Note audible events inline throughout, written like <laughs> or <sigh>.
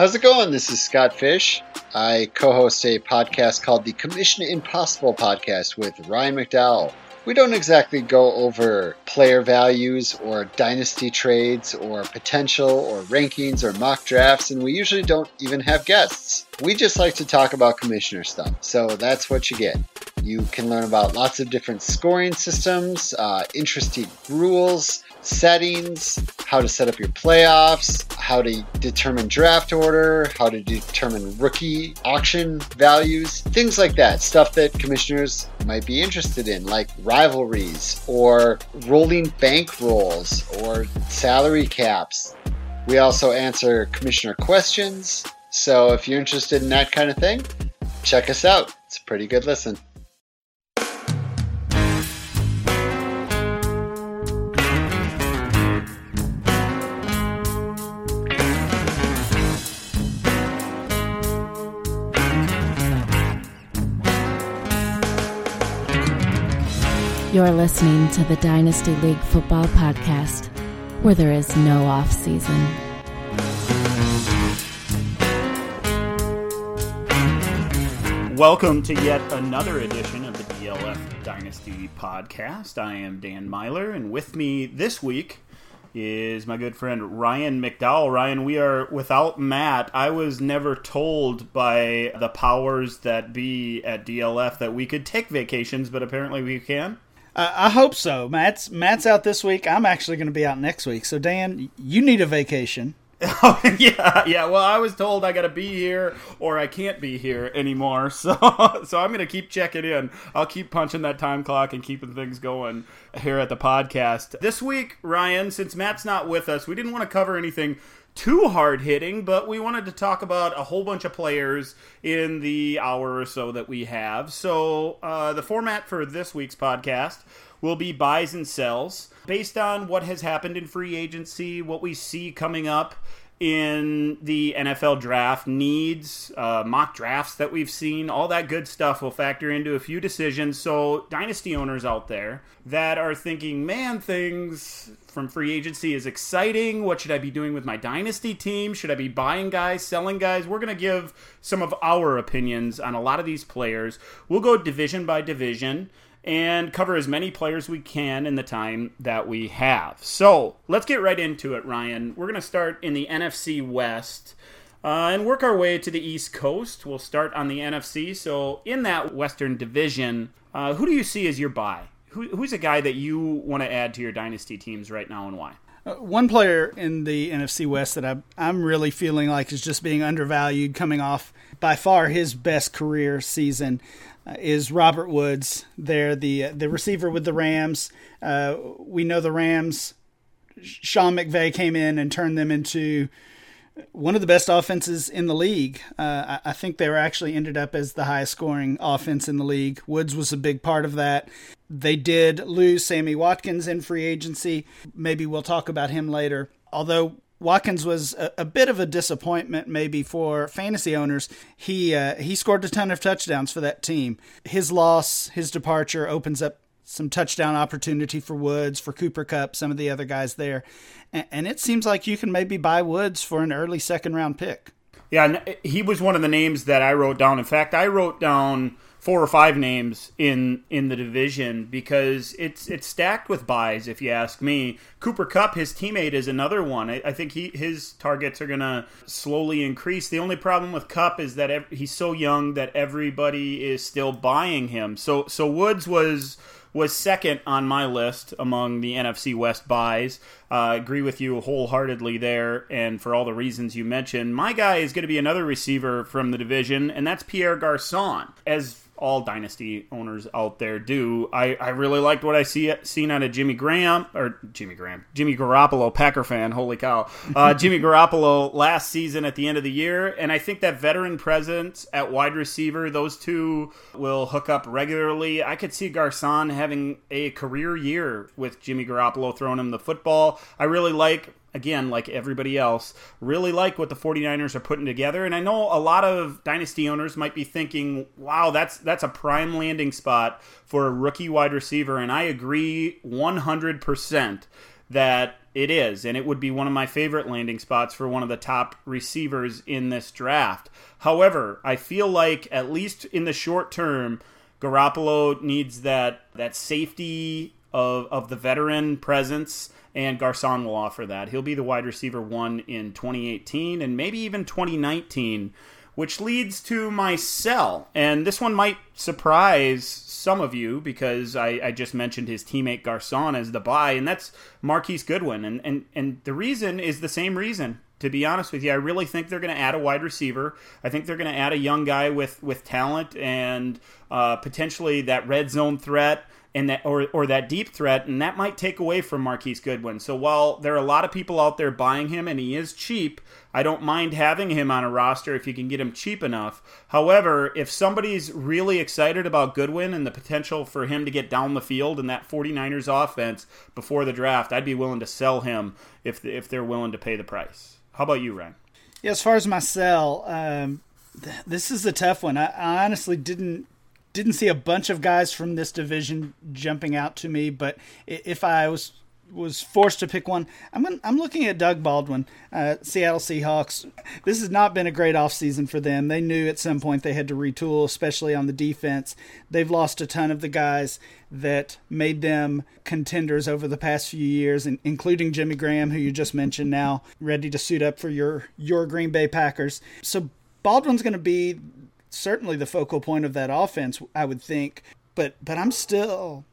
How's it going? This is Scott Fish. I co host a podcast called the Commission Impossible Podcast with Ryan McDowell. We don't exactly go over player values or dynasty trades or potential or rankings or mock drafts, and we usually don't even have guests. We just like to talk about commissioner stuff, so that's what you get. You can learn about lots of different scoring systems, uh, interesting rules, settings, how to set up your playoffs, how to determine draft order, how to determine rookie auction values, things like that. Stuff that commissioners might be interested in, like rivalries or rolling bank rolls or salary caps. We also answer commissioner questions. So if you're interested in that kind of thing, check us out. It's a pretty good listen. You're listening to the Dynasty League Football Podcast, where there is no off season. Welcome to yet another edition of the DLF Dynasty Podcast. I am Dan Meylor, and with me this week is my good friend Ryan McDowell. Ryan, we are without Matt. I was never told by the powers that be at DLF that we could take vacations, but apparently we can. Uh, I hope so. Matt's Matt's out this week. I'm actually going to be out next week. So Dan, you need a vacation. Oh <laughs> yeah, yeah. Well, I was told I got to be here or I can't be here anymore. <laughs> So, so I'm gonna keep checking in. I'll keep punching that time clock and keeping things going here at the podcast. This week, Ryan, since Matt's not with us, we didn't want to cover anything too hard hitting, but we wanted to talk about a whole bunch of players in the hour or so that we have. So, uh, the format for this week's podcast will be buys and sells based on what has happened in free agency, what we see coming up in the NFL draft, needs, uh, mock drafts that we've seen, all that good stuff will factor into a few decisions. So, dynasty owners out there that are thinking, man, things from free agency is exciting. What should I be doing with my dynasty team? Should I be buying guys, selling guys? We're going to give some of our opinions on a lot of these players. We'll go division by division and cover as many players we can in the time that we have. So let's get right into it, Ryan. We're going to start in the NFC West. Uh, and work our way to the East Coast. We'll start on the NFC. So, in that Western Division, uh, who do you see as your buy? Who, who's a guy that you want to add to your dynasty teams right now, and why? Uh, one player in the NFC West that I, I'm really feeling like is just being undervalued, coming off by far his best career season uh, is Robert Woods. There, the the receiver with the Rams. Uh, we know the Rams. Sean McVay came in and turned them into one of the best offenses in the league. Uh, I, I think they were actually ended up as the highest scoring offense in the league. Woods was a big part of that. They did lose Sammy Watkins in free agency. Maybe we'll talk about him later. Although Watkins was a, a, bit of a disappointment, maybe for fantasy owners. He uh, he scored a ton of touchdowns for that team. His loss, his departure, opens up some touchdown opportunity for Woods, for Cooper Kupp, some of the other guys there, and, and it seems like you can maybe buy Woods for an early second round pick. Yeah, he was one of the names that I wrote down. In fact, I wrote down four or five names in in the division because it's it's stacked with buys. If you ask me, Cooper Kupp, his teammate, is another one. I, I think he his targets are gonna slowly increase. The only problem with Kupp is that ev- he's so young that everybody is still buying him. So so Woods was was second on my list among the NFC West buys. Uh, agree with you wholeheartedly there, and for all the reasons you mentioned. My guy is going to be another receiver from the division, and that's Pierre Garcon. As all dynasty owners out there do. I, I really liked what I see seen out of Jimmy Graham or Jimmy Graham, Jimmy Garoppolo, Packer fan. Holy cow, uh, <laughs> Jimmy Garoppolo last season at the end of the year, and I think that veteran presence at wide receiver, those two will hook up regularly. I could see Garcon having a career year with Jimmy Garoppolo throwing him the football. I really like again, like everybody else, really like what the 49ers are putting together. And I know a lot of dynasty owners might be thinking, wow, that's that's a prime landing spot for a rookie wide receiver. And I agree 100% that it is, and it would be one of my favorite landing spots for one of the top receivers in this draft. However, I feel like at least in the short term, Garoppolo needs that that safety of of the veteran presence, and Garcon will offer that. He'll be the wide receiver one in 2018 and maybe even 2019 which leads to my sell. And this one might surprise some of you because I, I, just mentioned his teammate Garcon as the buy, and that's Marquise Goodwin. And, and, and the reason is the same reason. To be honest with you, I really think they're going to add a wide receiver. I think they're going to add a young guy with, with talent and uh, potentially that red zone threat and that or, or that deep threat, and that might take away from Marquise Goodwin. So while there are a lot of people out there buying him and he is cheap, I don't mind having him on a roster if you can get him cheap enough. However, if somebody's really excited about Goodwin and the potential for him to get down the field in that 49ers offense before the draft, I'd be willing to sell him if if they're willing to pay the price. How about you, Ryan? Yeah, as far as my sell, um, th- this is a tough one. I, I honestly didn't didn't see a bunch of guys from this division jumping out to me, but if I was was forced to pick one, I'm I'm looking at Doug Baldwin, uh, Seattle Seahawks. This has not been a great offseason for them. They knew at some point they had to retool, especially on the defense. They've lost a ton of the guys that made them contenders over the past few years, including Jimmy Graham, who you just mentioned, now ready to suit up for your your Green Bay Packers. So Baldwin's going to be certainly the focal point of that offense, I would think. But but I'm still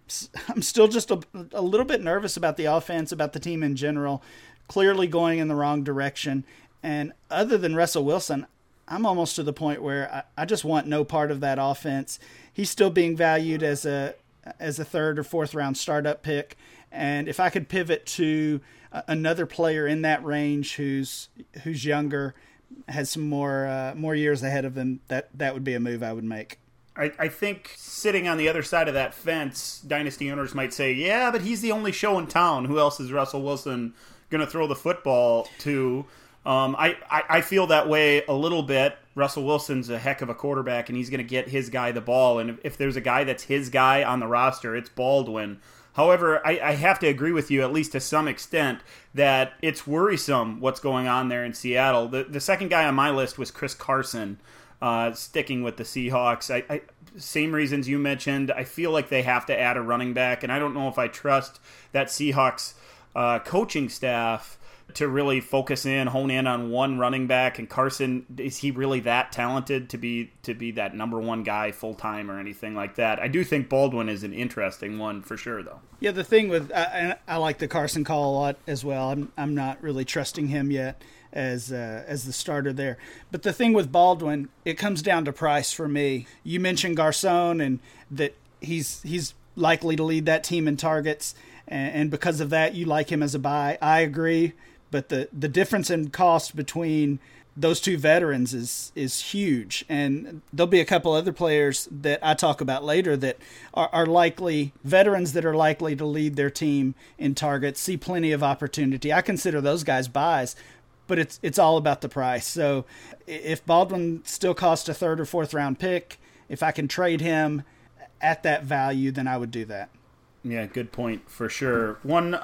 I'm still just a, a little bit nervous about the offense, about the team in general, clearly going in the wrong direction. And other than Russell Wilson, I'm almost to the point where I, I just want no part of that offense. He's still being valued as a as a third or fourth round startup pick, and if I could pivot to uh, another player in that range who's who's younger has some more uh, more years ahead of him, that that would be a move I would make. I, I think sitting on the other side of that fence, dynasty owners might say, "Yeah, but he's the only show in town. Who else is Russell Wilson going to throw the football to?" Um, I, I, I feel that way a little bit. Russell Wilson's a heck of a quarterback, and he's going to get his guy the ball. And if, if there's a guy that's his guy on the roster, it's Baldwin. However, I, I, have to agree with you, at least to some extent, that it's worrisome what's going on there in Seattle. The, the second guy on my list was Chris Carson, uh, sticking with the Seahawks. I, I, same reasons you mentioned. I feel like they have to add a running back, and I don't know if I trust that Seahawks uh, coaching staff to really focus in, hone in on one running back. And Carson, is he really that talented to be to be that number one guy full time or anything like that? I do think Baldwin is an interesting one for sure, though. Yeah, the thing with I, I like the Carson call a lot as well. I'm I'm not really trusting him yet as uh, as the starter there. But the thing with Baldwin, it comes down to price for me. You mentioned Garcon and that he's he's likely to lead that team in targets, and, and because of that, you like him as a buy. I agree but the the difference in cost between those two veterans is is huge, and there'll be a couple other players that I talk about later that are, are likely veterans that are likely to lead their team in targets, see plenty of opportunity. I consider those guys buys, but it's it's all about the price. So if Baldwin still costs a third or fourth round pick, if I can trade him at that value, then I would do that. Yeah, good point for sure. One uh,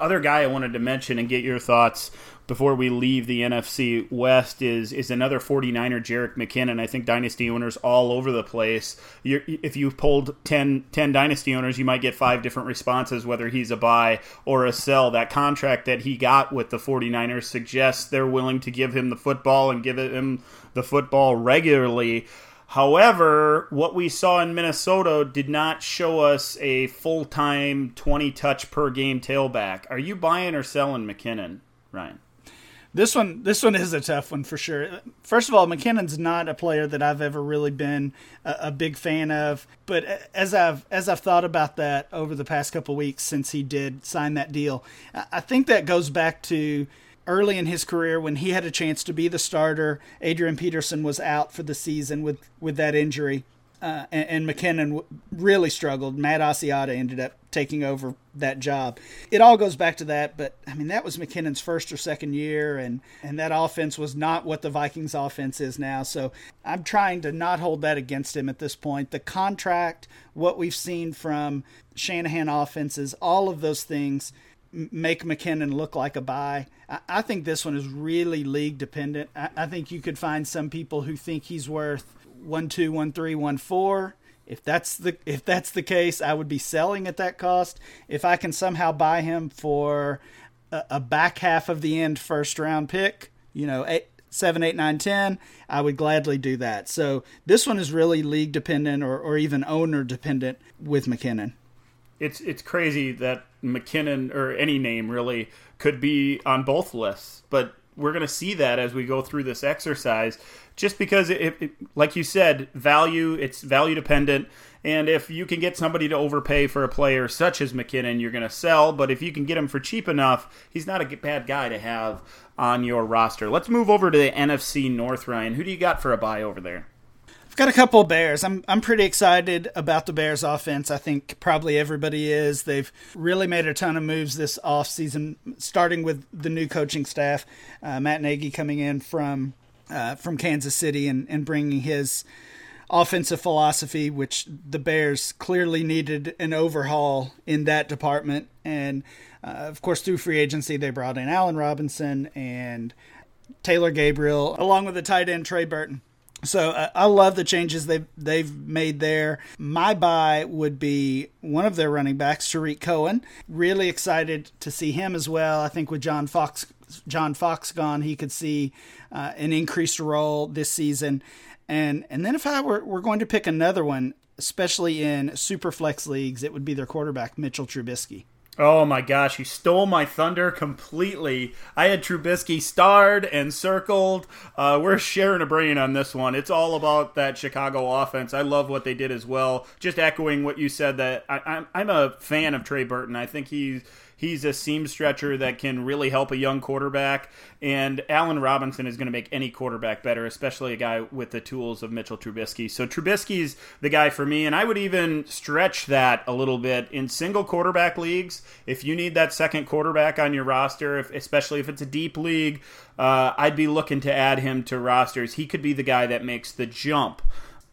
other guy I wanted to mention and get your thoughts before we leave the NFC West is is another 49er, Jerick McKinnon. I think dynasty owners all over the place. You're, if you pulled 10, 10 dynasty owners, you might get five different responses, whether he's a buy or a sell. That contract that he got with the 49ers suggests they're willing to give him the football and give him the football regularly. However, what we saw in Minnesota did not show us a full time 20 touch per game tailback. Are you buying or selling McKinnon, Ryan? This one, this one is a tough one for sure. First of all, McKinnon's not a player that I've ever really been a, a big fan of. But as I've as I've thought about that over the past couple weeks since he did sign that deal, I think that goes back to early in his career when he had a chance to be the starter. Adrian Peterson was out for the season with, with that injury, uh, and, and, McKinnon really struggled. Matt Asiata ended up taking over that job. It all goes back to that, but I mean that was McKinnon's first or second year, and and that offense was not what the Vikings offense is now. So I'm trying to not hold that against him at this point. The contract, what we've seen from Shanahan offenses, all of those things make McKinnon look like a buy. I, think this one is really league dependent. I, I think you could find some people who think he's worth one two, one three, one four. If that's the if that's the case, I would be selling at that cost. If I can somehow buy him for a, a back half of the end first round pick, you know, eight, seven, eight, nine, ten, I would gladly do that. So this one is really league dependent or, or even owner dependent with McKinnon. It's it's crazy that McKinnon or any name really could be on both lists, but we're going to see that as we go through this exercise. Just because, it, it, like you said, value it's value dependent, and if you can get somebody to overpay for a player such as McKinnon, you're going to sell. But if you can get him for cheap enough, he's not a bad guy to have on your roster. Let's move over to the NFC North, Ryan. Who do you got for a buy over there? I've got a couple of Bears. I'm I'm pretty excited about the Bears offense. I think probably everybody is. They've really made a ton of moves this offseason, starting with the new coaching staff. Uh, Matt Nagy coming in from uh, from Kansas City and, and bringing his offensive philosophy, which the Bears clearly needed an overhaul in that department. And uh, of course, through free agency, they brought in Allen Robinson and Taylor Gabriel, along with the tight end Trey Burton. So uh, I love the changes they've they've made there. My buy would be one of their running backs, Tarik Cohen. Really excited to see him as well. I think with John Fox John Fox gone, he could see uh, an increased role this season. And and then if I were, were going to pick another one, especially in super flex leagues, it would be their quarterback Mitchell Trubisky. Oh my gosh, you stole my thunder completely. I had Trubisky starred and circled. Uh, we're sharing a brain on this one. It's all about that Chicago offense. I love what they did as well. Just echoing what you said, that I, I'm, I'm a fan of Trey Burton. I think he's He's a seam stretcher that can really help a young quarterback. And Allen Robinson is going to make any quarterback better, especially a guy with the tools of Mitchell Trubisky. So Trubisky's the guy for me. And I would even stretch that a little bit in single quarterback leagues. If you need that second quarterback on your roster, if, especially if it's a deep league, uh, I'd be looking to add him to rosters. He could be the guy that makes the jump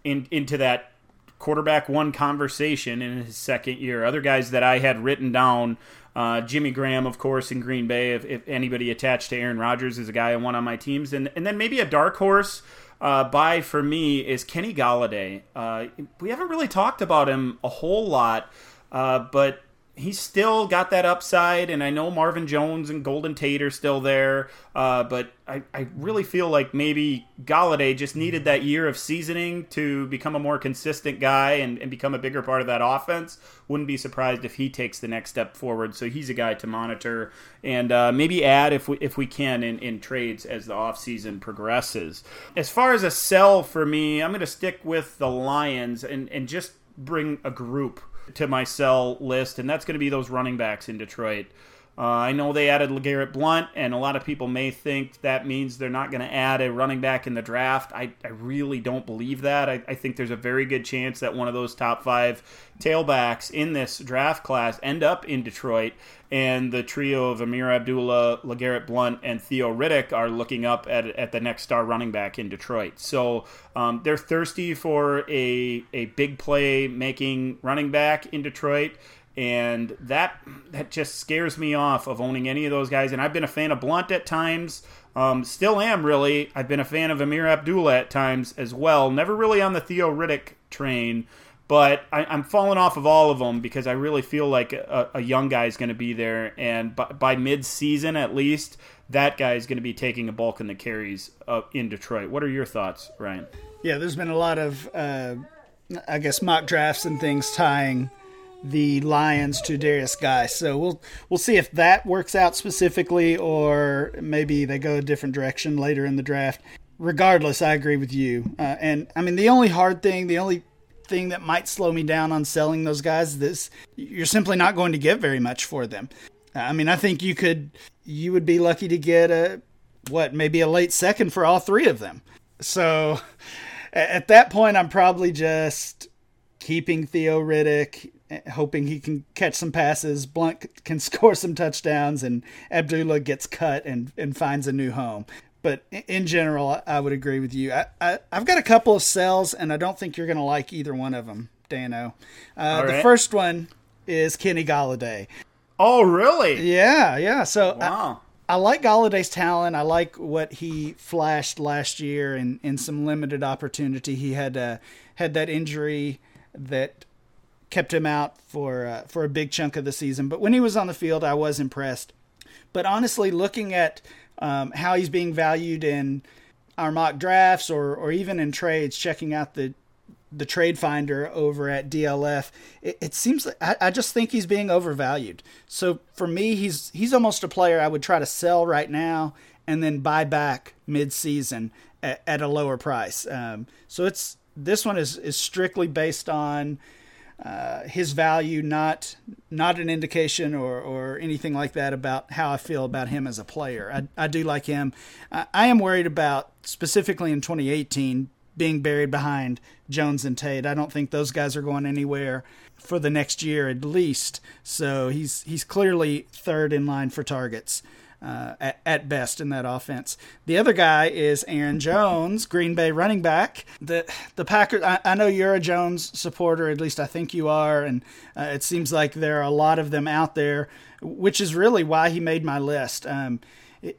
in, into that quarterback one conversation in his second year. Other guys that I had written down uh, Jimmy Graham, of course, in Green Bay. If, if, anybody attached to Aaron Rodgers is a guy I want on my teams, and and then maybe a dark horse uh, buy for me is Kenny Golladay. Uh, we haven't really talked about him a whole lot, uh, but he's still got that upside, and I know Marvin Jones and Golden Tate are still there, uh, but I, I really feel like maybe Golladay just needed that year of seasoning to become a more consistent guy and, and become a bigger part of that offense. Wouldn't be surprised if he takes the next step forward. So he's a guy to monitor and uh, maybe add if we if we can in, in trades as the offseason progresses. As far as a sell for me, I'm going to stick with the Lions and, and just bring a group to my sell list, and that's going to be those running backs in Detroit. Uh, I know they added LeGarrette Blunt, and a lot of people may think that means they're not going to add a running back in the draft. I, I really don't believe that. I, I, think there's a very good chance that one of those top five tailbacks in this draft class end up in Detroit, and the trio of Ameer Abdullah, LeGarrette Blunt, and Theo Riddick are looking up at, at the next star running back in Detroit. So um, they're thirsty for a, a big play making running back in Detroit and that that just scares me off of owning any of those guys. And I've been a fan of Blunt at times, um, still am really. I've been a fan of Ameer Abdullah at times as well. Never really on the Theo Riddick train, but I, am falling off of all of them because I really feel like a, a young guy is going to be there, and by, by mid-season at least, that guy is going to be taking a bulk in the carries uh, in Detroit. What are your thoughts, Ryan? Yeah, there's been a lot of, uh, I guess, mock drafts and things tying the Lions to Darius Guice. So we'll we'll see if that works out specifically, or maybe they go a different direction later in the draft. Regardless, I agree with you. Uh, and I mean, the only hard thing, the only thing that might slow me down on selling those guys is this: you're simply not going to get very much for them. I mean, I think you could, you would be lucky to get a what, maybe a late second for all three of them. So at that point, I'm probably just keeping Theo Riddick, hoping he can catch some passes. Blunt can <laughs> score some touchdowns, and Abdullah gets cut and, and finds a new home. But in general, I would agree with you. I, I, have got a couple of sells, and I don't think you're going to like either one of them, Dano. Uh, the first one is Kenny Golladay. Oh, really? Yeah, yeah. So wow. I, I like Golladay's talent. I like what he flashed last year in, in some limited opportunity. He had uh, had that injury that kept him out for uh, for a big chunk of the season. But when he was on the field, I was impressed. But honestly, looking at um, how he's being valued in our mock drafts or or even in trades, checking out the the trade finder over at DLF, it, it seems like I, I, just think he's being overvalued. So for me, he's he's almost a player I would try to sell right now and then buy back mid season at, at, a lower price. Um, so it's this one is is strictly based on uh, his value, not not an indication or, or anything like that about how I feel about him as a player. I, I do like him. I, I am worried about specifically in 2018 being buried behind Jones and Tate. I don't think those guys are going anywhere for the next year at least. So he's he's clearly third in line for targets. Uh, at, at, best in that offense. The other guy is Aaron Jones, Green Bay running back. The the Packers. I, I know you're a Jones supporter, at least I think you are, and uh, it seems like there are a lot of them out there, which is really why he made my list. Um,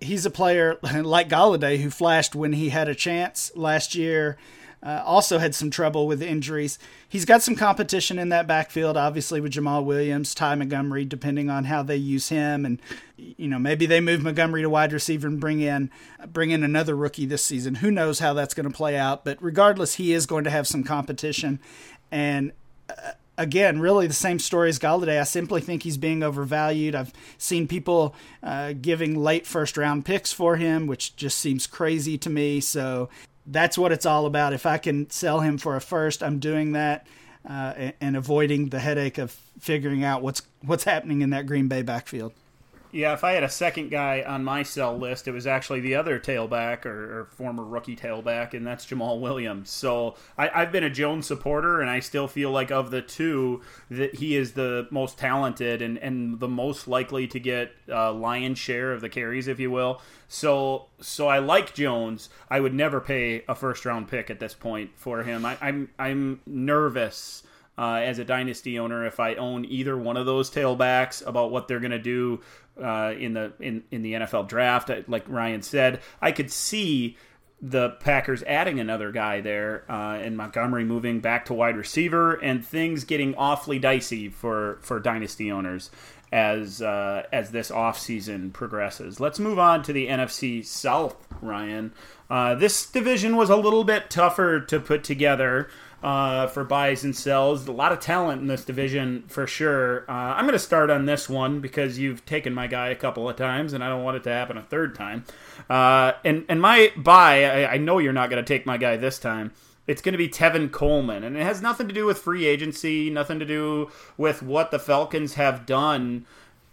he's a player <laughs> like Golladay who flashed when he had a chance last year. Uh, also had some trouble with injuries. He's got some competition in that backfield, obviously with Jamaal Williams, Ty Montgomery, depending on how they use him, and you know maybe they move Montgomery to wide receiver and bring in bring in another rookie this season. Who knows how that's going to play out? But regardless, he is going to have some competition, and. Uh, again, really the same story as Golladay. I simply think he's being overvalued. I've seen people uh, giving late first round picks for him, which just seems crazy to me. So that's what it's all about. If I can sell him for a first, I'm doing that uh, and, and avoiding the headache of figuring out what's what's happening in that Green Bay backfield. Yeah, if I had a second guy on my sell list, it was actually the other tailback or, or former rookie tailback, and that's Jamaal Williams. So I, have been a Jones supporter, and I still feel like of the two, that he is the most talented and, and the most likely to get uh, lion's share of the carries, if you will. So so I like Jones. I would never pay a first round pick at this point for him. I, I'm I'm nervous uh, as a dynasty owner if I own either one of those tailbacks about what they're going to do uh, in the in, in the NFL draft. Like Ryan said, I could see the Packers adding another guy there uh, and Montgomery moving back to wide receiver and things getting awfully dicey for for dynasty owners as uh, as this offseason progresses. Let's move on to the NFC South, Ryan. Uh, this division was a little bit tougher to put together uh, for buys and sells. A lot of talent in this division for sure. Uh, I'm going to start on this one because you've taken my guy a couple of times, and I don't want it to happen a third time. Uh, and and my buy, I, I know you're not going to take my guy this time. It's going to be Tevin Coleman, and it has nothing to do with free agency, nothing to do with what the Falcons have done.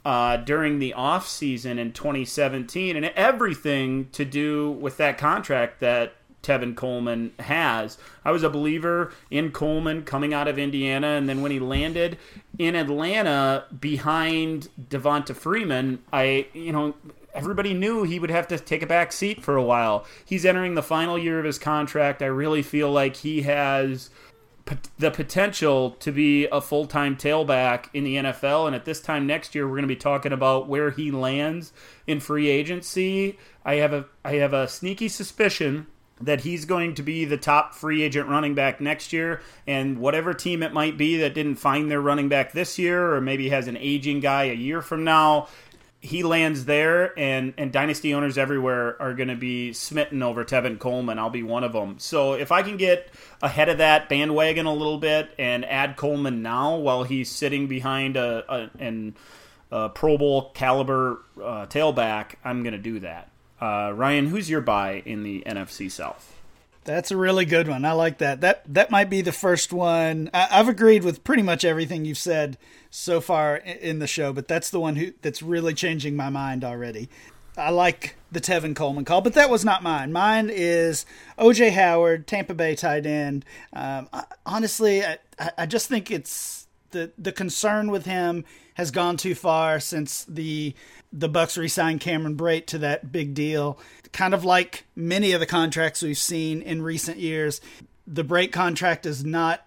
Uh, during the off season in 2017, and everything to do with that contract that Tevin Coleman has. I was a believer in Coleman coming out of Indiana, and then when he landed in Atlanta behind Devonta Freeman, I, you know, everybody knew he would have to take a back seat for a while. He's entering the final year of his contract. I really feel like he has the potential to be a full-time tailback in the NFL and at this time next year we're going to be talking about where he lands in free agency. I have a I have a sneaky suspicion that he's going to be the top free agent running back next year. And whatever team it might be that didn't find their running back this year, or maybe has an aging guy a year from now, he lands there, and, and dynasty owners everywhere are going to be smitten over Tevin Coleman. I'll be one of them. So if I can get ahead of that bandwagon a little bit and add Coleman now while he's sitting behind a, a an a Pro Bowl caliber uh, tailback, I'm going to do that. Uh, Ryan, who's your buy in the NFC South? That's a really good one. I like that. That that might be the first one. I, have agreed with pretty much everything you've said so far in the show, but that's the one who that's really changing my mind already. I like the Tevin Coleman call, but that was not mine. Mine is OJ Howard, Tampa Bay tight end. Um, I, honestly, I, I just think it's the the concern with him has gone too far since the the Bucs re-signed Cameron Brate to that big deal. Kind of like many of the contracts we've seen in recent years, the Brate contract is not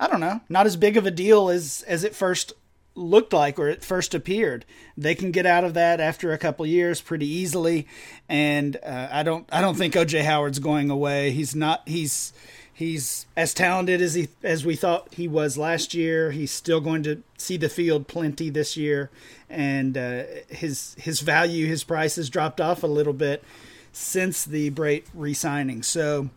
I don't know, not as big of a deal as as it first looked like or it first appeared. They can get out of that after a couple years pretty easily, and uh, I don't I don't think OJ Howard's going away. He's not he's he's as talented as he as we thought he was last year. He's still going to see the field plenty this year, and uh, his his value his price has dropped off a little bit since the Brate re-signing. So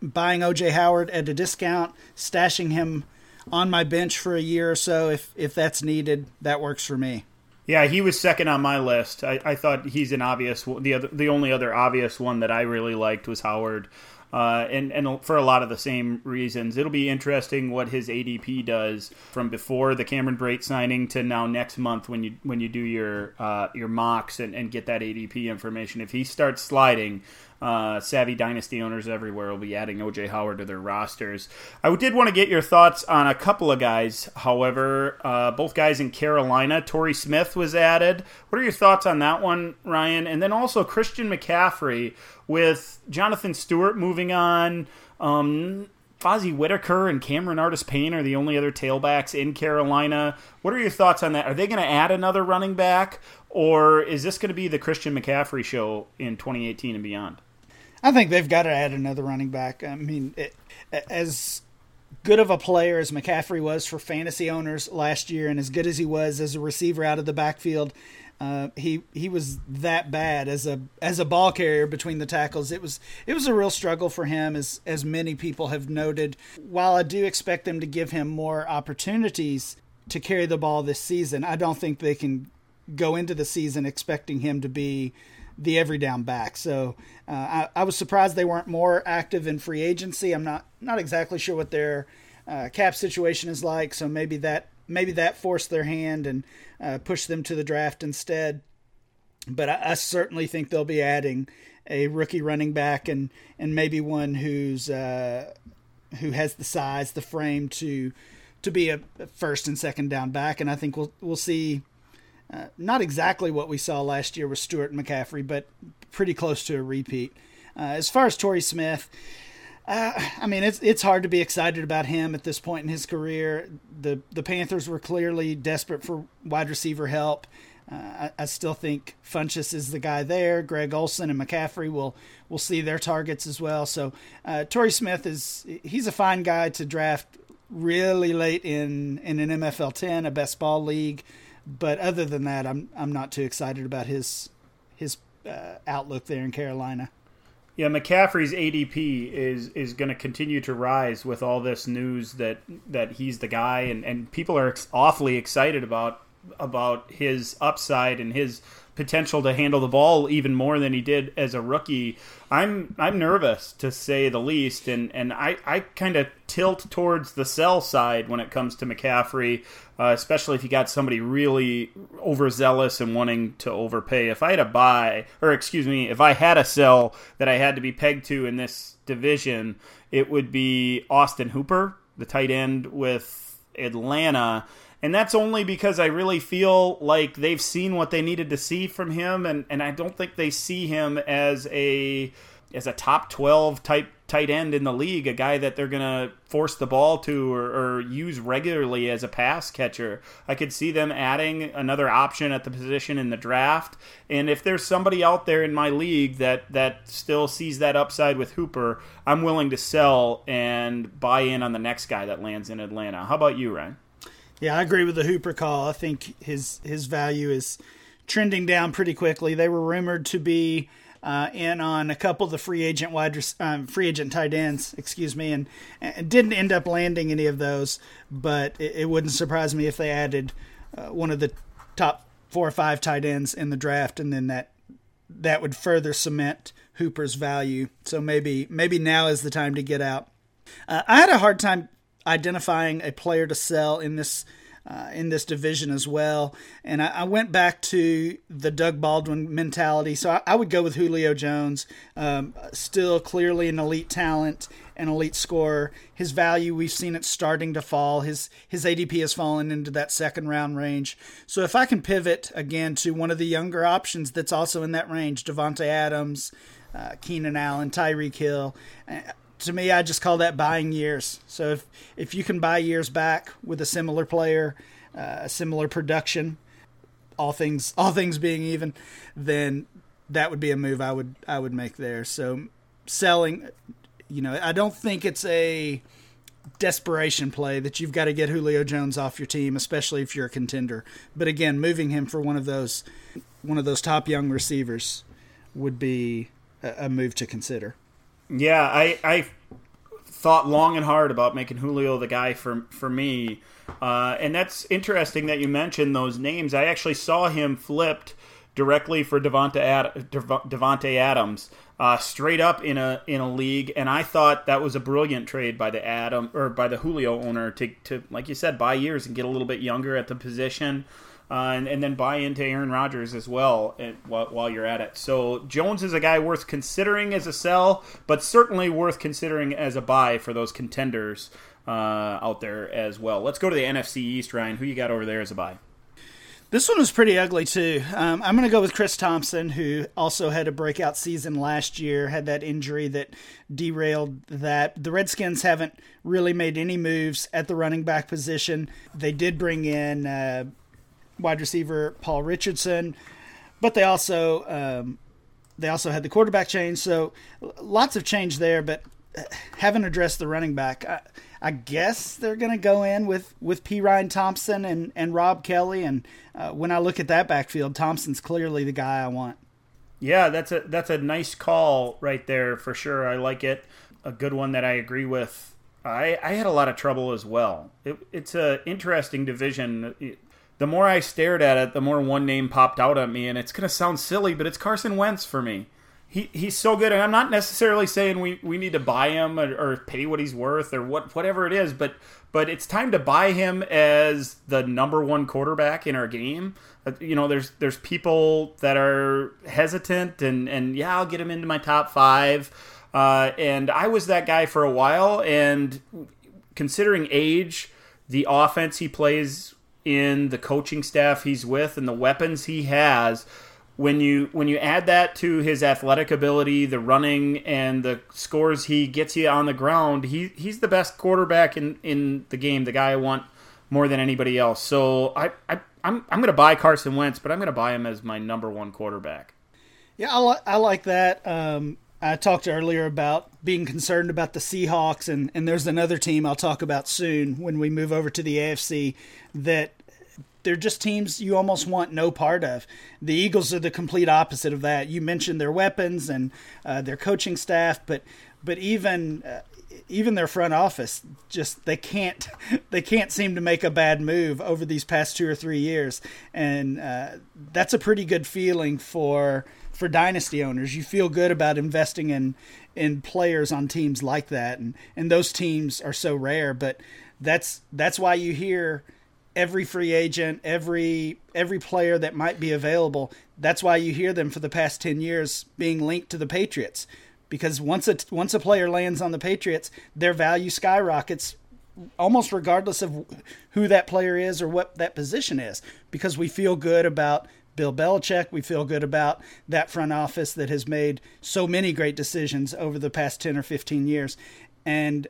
buying OJ Howard at a discount, stashing him on my bench for a year or so if if that's needed. That works for me. Yeah, he was second on my list. I, I thought he's an obvious. The other, the only other obvious one that I really liked was Howard, uh, and and for a lot of the same reasons. It'll be interesting what his ADP does from before the Cameron Brate signing to now next month when you when you do your uh, your mocks and, and get that ADP information. If he starts sliding, uh, savvy dynasty owners everywhere will be adding OJ Howard to their rosters. I did want to get your thoughts on a couple of guys, however, uh, both guys in Carolina. Torrey Smith was added. What are your thoughts on that one, Ryan? And then also Christian McCaffrey with Jonathan Stewart moving on. Um, Fozzy Whittaker and Cameron Artis Payne are the only other tailbacks in Carolina. What are your thoughts on that? Are they going to add another running back, or is this going to be the Christian McCaffrey show in 2018 and beyond? I think they've got to add another running back. I mean, it, as good of a player as McCaffrey was for fantasy owners last year, and as good as he was as a receiver out of the backfield, uh, he he was that bad as a as a ball carrier between the tackles. It was it was a real struggle for him, as as many people have noted. While I do expect them to give him more opportunities to carry the ball this season, I don't think they can go into the season expecting him to be the every down back. So uh, I, I, was surprised they weren't more active in free agency. I'm not not exactly sure what their uh, cap situation is like. So maybe that maybe that forced their hand and uh, pushed them to the draft instead. But I, I, certainly think they'll be adding a rookie running back and and maybe one who's uh, who has the size, the frame to to be a first and second down back. And I think we'll we'll see uh, not exactly what we saw last year with Stewart McCaffrey, but pretty close to a repeat. Uh, as far as Torrey Smith, uh, I mean, it's it's hard to be excited about him at this point in his career. The the Panthers were clearly desperate for wide receiver help. Uh, I, I, still think Funchess is the guy there. Greg Olsen and McCaffrey will will see their targets as well. So uh, Torrey Smith is he's a fine guy to draft really late in in an MFL ten, a best ball league. But other than that, I'm I'm not too excited about his his uh, outlook there in Carolina. Yeah, McCaffrey's ADP is is going to continue to rise with all this news that that he's the guy, and, and people are awfully excited about about his upside and his potential to handle the ball even more than he did as a rookie. I'm I'm nervous to say the least, and and I I kind of tilt towards the sell side when it comes to McCaffrey, uh, especially if you got somebody really overzealous and wanting to overpay. If I had a buy, or excuse me, if I had a sell that I had to be pegged to in this division, it would be Austin Hooper, the tight end with Atlanta and that's only because I really feel like they've seen what they needed to see from him, and, and I don't think they see him as a as a top twelve type tight end in the league, a guy that they're gonna force the ball to or, or use regularly as a pass catcher. I could see them adding another option at the position in the draft, and if there's somebody out there in my league that that still sees that upside with Hooper, I'm willing to sell and buy in on the next guy that lands in Atlanta. How about you, Ryan? Yeah, I agree with the Hooper call. I think his his value is trending down pretty quickly. They were rumored to be uh, in on a couple of the free agent wide um, free agent tight ends, excuse me, and, and, didn't end up landing any of those. But it, it wouldn't surprise me if they added uh, one of the top four or five tight ends in the draft, and then that that would further cement Hooper's value. So maybe maybe now is the time to get out. Uh, I had a hard time identifying a player to sell in this uh, in this division as well. And I, I, went back to the Doug Baldwin mentality. So I, I would go with Julio Jones, um, still clearly an elite talent, an elite scorer. His value, we've seen it starting to fall. His his ADP has fallen into that second round range. So if I can pivot again to one of the younger options that's also in that range, Davante Adams. Uh, Keenan Allen, Tyreek Hill to me, I just call that buying years. So if if you can buy years back with a similar player, uh, similar production, all things <laughs> all things being even, then that would be a move I would I would make there. So selling, you know, I don't think it's a desperation play that you've got to get Julio Jones off your team, especially if you're a contender. But again, moving him for one of those one of those top young receivers would be a, a move to consider. Yeah, I I thought long and hard about making Julio the guy for for me, uh, and that's interesting that you mentioned those names. I actually saw him flipped directly for Davante Ad- Davante Adams, uh, straight up in a in a league, and I thought that was a brilliant trade by the Adam or by the Julio owner to to like you said buy years and get a little bit younger at the position. Uh, and, and, then buy into Aaron Rodgers as well at, while, while, you're at it. So Jones is a guy worth considering as a sell, but certainly worth considering as a buy for those contenders uh, out there as well. Let's go to the NFC East, Ryan. Who you got over there as a buy? This one was pretty ugly too. Um, I'm going to go with Chris Thompson, who also had a breakout season last year, had that injury that derailed that. The Redskins haven't really made any moves at the running back position. They did bring in uh, wide receiver Paul Richardson, but they also um, they also had the quarterback change. So lots of change there, but uh, haven't addressed the running back. I, I guess they're going to go in with, with Perine Thompson and, and Rob Kelley. And uh, when I look at that backfield, Thompson's clearly the guy I want. Yeah, that's a that's a nice call right there for sure. I like it. A good one that I agree with. I, I had a lot of trouble as well. It, it's a interesting division. The more I stared at it, the more one name popped out at me, and it's going to sound silly, but it's Carson Wentz for me he he's so good, and I'm not necessarily saying we, we need to buy him or, or, pay what he's worth or what whatever it is, but but it's time to buy him as the number one quarterback in our game. Uh, you know, there's there's people that are hesitant, and and yeah, I'll get him into my top five. Uh, and I was that guy for a while, and considering age, the offense he plays in, the coaching staff he's with, and the weapons he has when you when you add that to his athletic ability, the running and the scores he gets you on the ground, he he's the best quarterback in in the game. The guy I want more than anybody else. So I, I I'm I'm to buy Carson Wentz, but I'm to buy him as my number one quarterback. Yeah, I, li- I like that. Um, I talked earlier about being concerned about the Seahawks, and, and there's another team I'll talk about soon when we move over to the AFC that they're just teams you almost want no part of. The Eagles are the complete opposite of that. You mentioned their weapons and uh, their coaching staff, but but even uh, even their front office just they can't <laughs> they can't seem to make a bad move over these past two or three years, and uh, that's a pretty good feeling for for dynasty owners. You feel good about investing in in players on teams like that, and and those teams are so rare, but that's that's why you hear every free agent, every every player that might be available. That's why you hear them for the past 10 years being linked to the Patriots because once a once a player lands on the Patriots, their value skyrockets almost regardless of who that player is or what that position is because we feel good about Bill Belichick. We feel good about that front office that has made so many great decisions over the past 10 or 15 years. And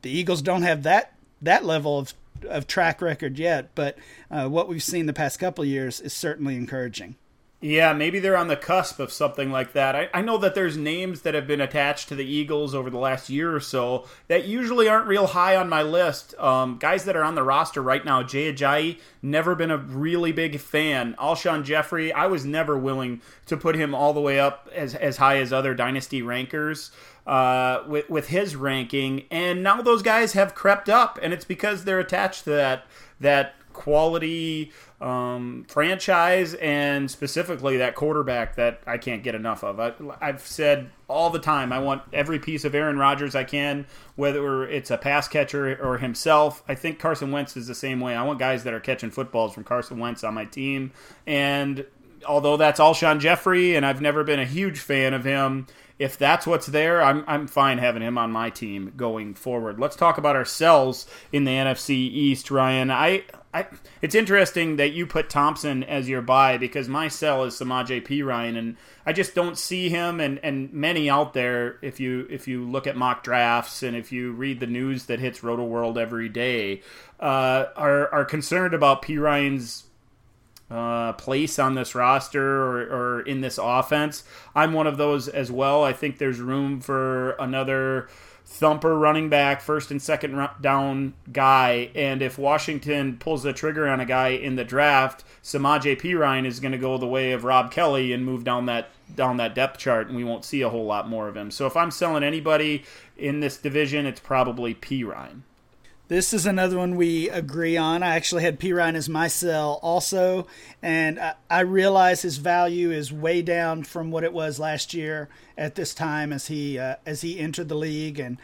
the Eagles don't have that that level of of track record yet, but uh, what we've seen the past couple years is certainly encouraging. Yeah, maybe they're on the cusp of something like that. I, I know that there's names that have been attached to the Eagles over the last year or so that usually aren't real high on my list. Um, guys that are on the roster right now, Jay Ajayi, never been a really big fan. Alshon Jeffery, I was never willing to put him all the way up as, as high as other dynasty rankers uh, with with his ranking, and now those guys have crept up, and it's because they're attached to that that quality um, franchise and specifically that quarterback that I can't get enough of. I, have said all the time I want every piece of Aaron Rodgers I can, whether it's a pass catcher or himself. I think Carson Wentz is the same way. I want guys that are catching footballs from Carson Wentz on my team, and although that's Alshon Jeffery, and I've never been a huge fan of him if that's what's there, I'm, I'm fine having him on my team going forward. Let's talk about ourselves in the NFC East, Ryan. I I, it's interesting that you put Thompson as your buy because my sell is Samaj P Ryan, and I just don't see him. And, and many out there, if you if you look at mock drafts and if you read the news that hits Roto World every day, uh, are are concerned about Perine's uh, place on this roster or, or in this offense. I'm one of those as well. I think there's room for another thumper running back, first and second down guy. And if Washington pulls the trigger on a guy in the draft, Samaje Perine is going to go the way of Rob Kelley and move down that down that depth chart, and we won't see a whole lot more of him. So if I'm selling anybody in this division, it's probably Perine. This is another one we agree on. I actually had Perine as my sell also, and I, I realize his value is way down from what it was last year at this time as he uh, as he entered the league. And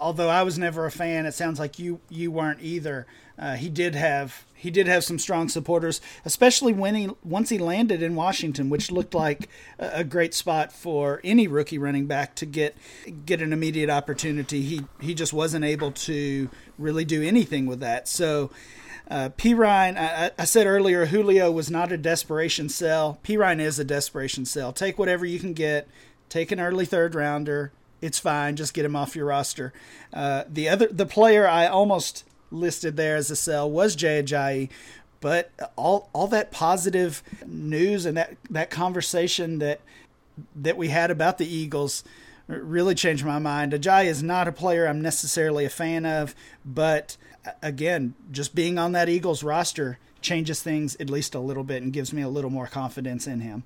although I was never a fan, it sounds like you you weren't either. Uh, he did have he did have some strong supporters, especially when he once he landed in Washington, which looked like a, great spot for any rookie running back to get get an immediate opportunity. He he just wasn't able to really do anything with that. So. Uh, Perine, I, I, said earlier, Julio was not a desperation sell. Perine is a desperation sell. Take whatever you can get. Take an early third rounder. It's fine. Just get him off your roster. Uh, the other, the player I almost listed there as a sell was Jay Ajayi. But all all that positive news and that, that conversation that that we had about the Eagles really changed my mind. Ajayi is not a player I'm necessarily a fan of, but again, just being on that Eagles roster changes things at least a little bit and gives me a little more confidence in him.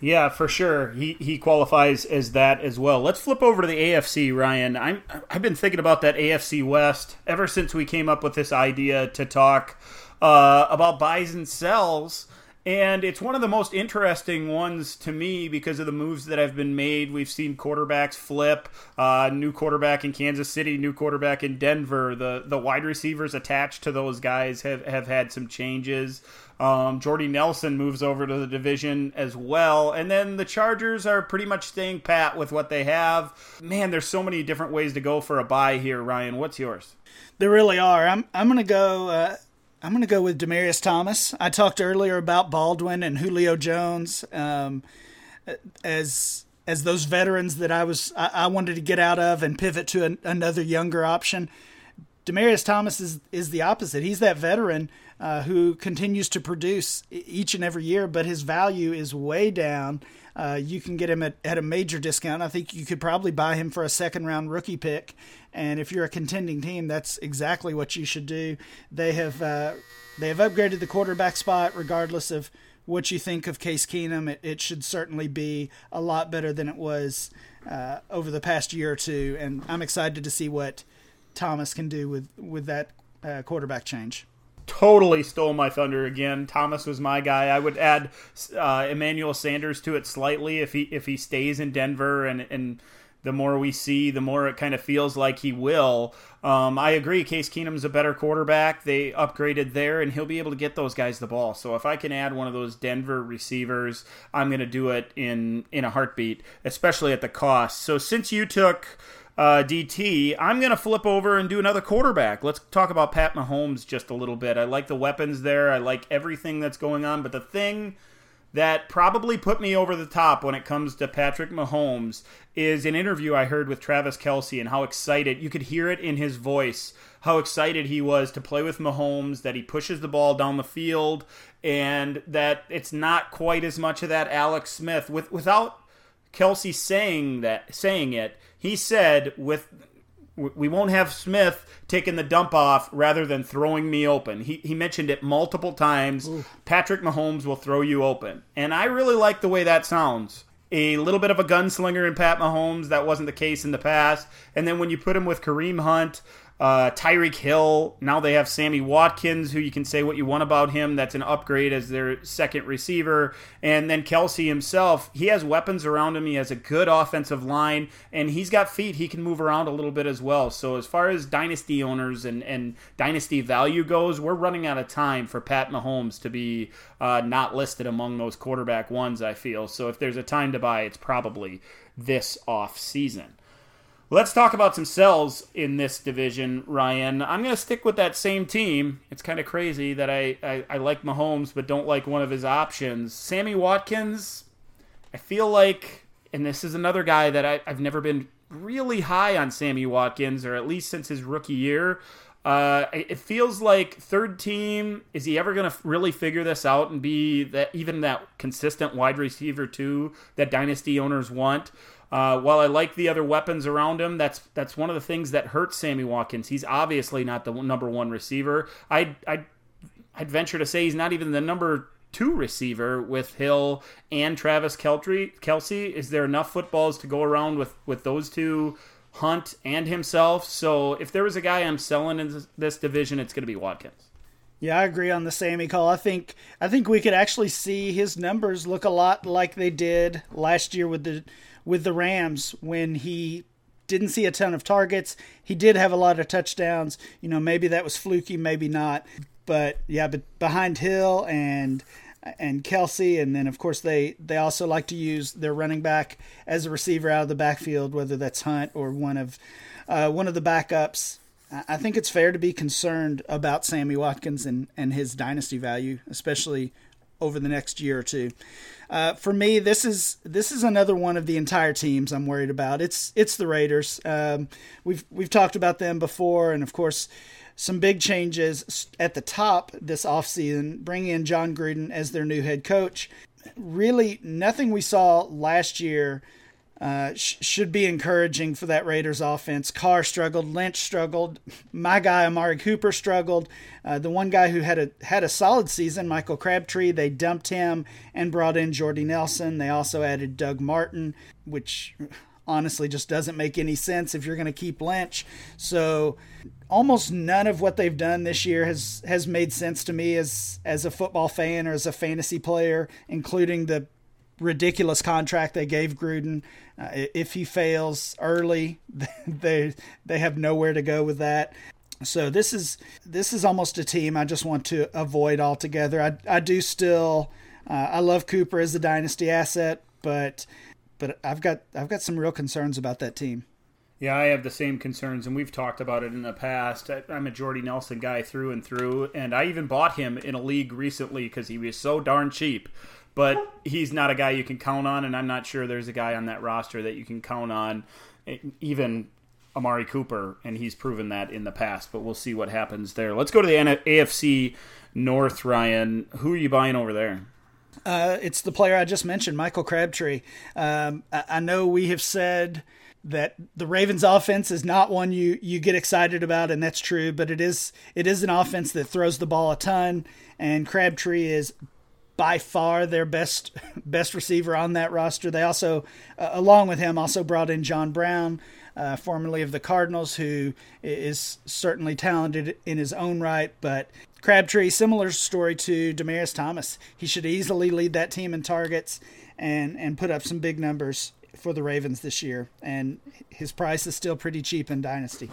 Yeah, for sure. He he qualifies as that as well. Let's flip over to the AFC, Ryan. I'm I've been thinking about that AFC West ever since we came up with this idea to talk uh, about buys and sells. And it's one of the most interesting ones to me because of the moves that have been made. We've seen quarterbacks flip, uh, new quarterback in Kansas City, new quarterback in Denver. The the wide receivers attached to those guys have, have had some changes. Um, Jordy Nelson moves over to the division as well. And then the Chargers are pretty much staying pat with what they have. Man, there's so many different ways to go for a buy here, Ryan. What's yours? There really are. I'm, I'm going to go. Uh, I'm going to go with Demaryius Thomas. I talked earlier about Baldwin and Julio Jones um, as as those veterans that I was I, I, wanted to get out of and pivot to an, another younger option. Demaryius Thomas is is the opposite. He's that veteran uh, who continues to produce each and every year, but his value is way down. Uh, you can get him at, at a major discount. I think you could probably buy him for a second round rookie pick. And if you're a contending team, that's exactly what you should do. They have uh, they have upgraded the quarterback spot, regardless of what you think of Case Keenum. It, it should certainly be a lot better than it was uh, over the past year or two. And I'm excited to see what Thomas can do with with that uh, quarterback change totally stole my thunder again. Thomas was my guy. I would add uh, Emmanuel Sanders to it slightly if he if he stays in Denver and and the more we see, the more it kind of feels like he will. Um, I agree. Case Keenum's a better quarterback. They upgraded there, and he'll be able to get those guys the ball. So if I can add one of those Denver receivers, I'm going to do it in in a heartbeat, especially at the cost. So since you took uh, DT, I'm going to flip over and do another quarterback. Let's talk about Pat Mahomes just a little bit. I like the weapons there. I like everything that's going on. But the thing that probably put me over the top when it comes to Patrick Mahomes is an interview I heard with Travis Kelce and how excited you could hear it in his voice, how excited he was to play with Mahomes, that he pushes the ball down the field, and that it's not quite as much of that Alex Smith with without Kelce saying that saying it he said with we won't have Smith taking the dump off rather than throwing me open. He, he mentioned it multiple times. Ooh. Patrick Mahomes will throw you open. And I really like the way that sounds. A little bit of a gunslinger in Pat Mahomes. That wasn't the case in the past. And then when you put him with Kareem Hunt, uh, Tyreek Hill. Now they have Sammy Watkins, who you can say what you want about him. That's an upgrade as their second receiver. And then Kelce himself, he has weapons around him. He has a good offensive line, and he's got feet. He can move around a little bit as well. So as far as dynasty owners and, and dynasty value goes, we're running out of time for Pat Mahomes to be uh, not listed among those quarterback ones, I feel. So if there's a time to buy, it's probably this off season. Let's talk about some sells in this division, Ryan. I'm going to stick with that same team. It's kind of crazy that I, I, I, like Mahomes but don't like one of his options. Sammy Watkins, I feel like, and this is another guy that I, I've never been really high on Sammy Watkins, or at least since his rookie year. Uh, it feels like third team. Is he ever going to really figure this out and be that even that consistent wide receiver too that dynasty owners want? Uh, while I like the other weapons around him, that's that's one of the things that hurts Sammy Watkins. He's obviously not the number one receiver. I I I'd venture to say he's not even the number two receiver with Hill and Travis. Kelce, is there enough footballs to go around with with those two? Hunt and himself. So if there was a guy I'm selling in this division, it's going to be Watkins. Yeah, I agree on the Sammy call. I think I think we could actually see his numbers look a lot like they did last year with the with the Rams when he didn't see a ton of targets. He did have a lot of touchdowns. You know, maybe that was fluky, maybe not. But yeah, but behind Hill and and Kelce, and then of course they they also like to use their running back as a receiver out of the backfield, whether that's Hunt or one of uh, one of the backups. I think it's fair to be concerned about Sammy Watkins and, and his dynasty value, especially over the next year or two. Uh, for me, this is this is another one of the entire teams I'm worried about. It's it's the Raiders. Um, we've we've talked about them before, and of course, some big changes at the top this offseason, bringing in Jon Gruden as their new head coach. Really, nothing we saw last year uh, sh- should be encouraging for that Raiders offense. Carr struggled, Lynch struggled, my guy Amari Cooper struggled. Uh, the one guy who had a had a solid season, Michael Crabtree, they dumped him and brought in Jordy Nelson. They also added Doug Martin, which honestly just doesn't make any sense if you're going to keep Lynch. So almost none of what they've done this year has has made sense to me as as a football fan or as a fantasy player, including the ridiculous contract they gave Gruden. Uh, if he fails early, <laughs> they they have nowhere to go with that. So this is this is almost a team I just want to avoid altogether. I I do still uh, I love Cooper as a dynasty asset, but but I've got I've got some real concerns about that team. Yeah, I have the same concerns, and we've talked about it in the past. I, am a Jordy Nelson guy through and through, and I even bought him in a league recently because he was so darn cheap but he's not a guy you can count on, and I'm not sure there's a guy on that roster that you can count on, even Amari Cooper, and he's proven that in the past. But we'll see what happens there. Let's go to the AFC North, Ryan. Who are you buying over there? Uh, it's the player I just mentioned, Michael Crabtree. Um, I, I know we have said that the Ravens offense is not one you you get excited about and that's true but it is it is an offense that throws the ball a ton and Crabtree is by far their best <laughs> best receiver on that roster. They also, uh, along with him, also brought in John Brown, uh, formerly of the Cardinals, who is certainly talented in his own right. But Crabtree, similar story to Demaryius Thomas. He should easily lead that team in targets and and put up some big numbers for the Ravens this year. And his price is still pretty cheap in Dynasty.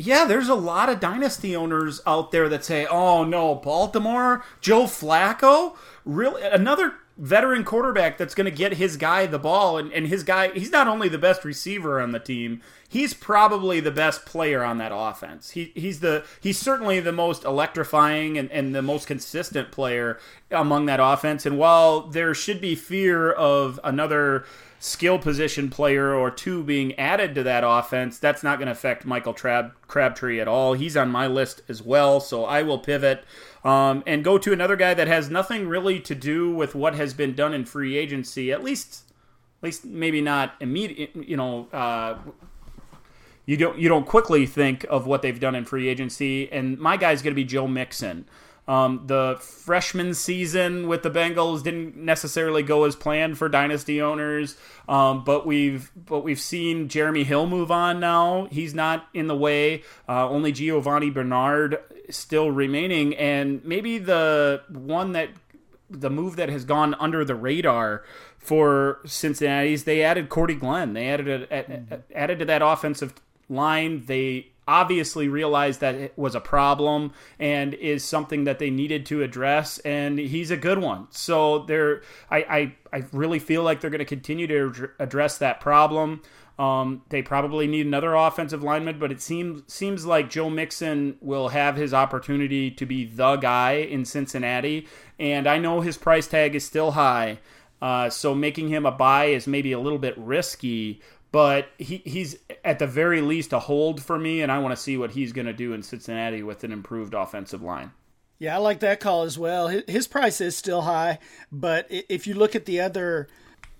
Yeah, there's a lot of dynasty owners out there that say, "Oh no, Baltimore, Joe Flacco, really another veteran quarterback that's going to get his guy the ball and, and his guy he's not only the best receiver on the team he's probably the best player on that offense. He, he's the he's certainly the most electrifying and, and the most consistent player among that offense and while there should be fear of another skill position player or two being added to that offense, that's not going to affect Michael Trab- Crabtree at all. He's on my list as well, so I will pivot um, and go to another guy that has nothing really to do with what has been done in free agency, at least, at least maybe not immediate. You know, uh, you don't you don't quickly think of what they've done in free agency, and my guy's going to be Joe Mixon. Um, the freshman season with the Bengals didn't necessarily go as planned for dynasty owners, um, but we've but we've seen Jeremy Hill move on now. He's not in the way. Uh, only Giovani Bernard still remaining, and maybe the one that the move that has gone under the radar for Cincinnati is they added Cordy Glenn. They added a, a, a, added to that offensive line. They obviously realized that it was a problem and is something that they needed to address and he's a good one so they're i i, I really feel like they're going to continue to address that problem um, they probably need another offensive lineman, but it seems seems like Joe Mixon will have his opportunity to be the guy in Cincinnati. And I know his price tag is still high, uh, so making him a buy is maybe a little bit risky. But he, he's at the very least a hold for me, and I want to see what he's going to do in Cincinnati with an improved offensive line. Yeah, I like that call as well. His price is still high, but if you look at the other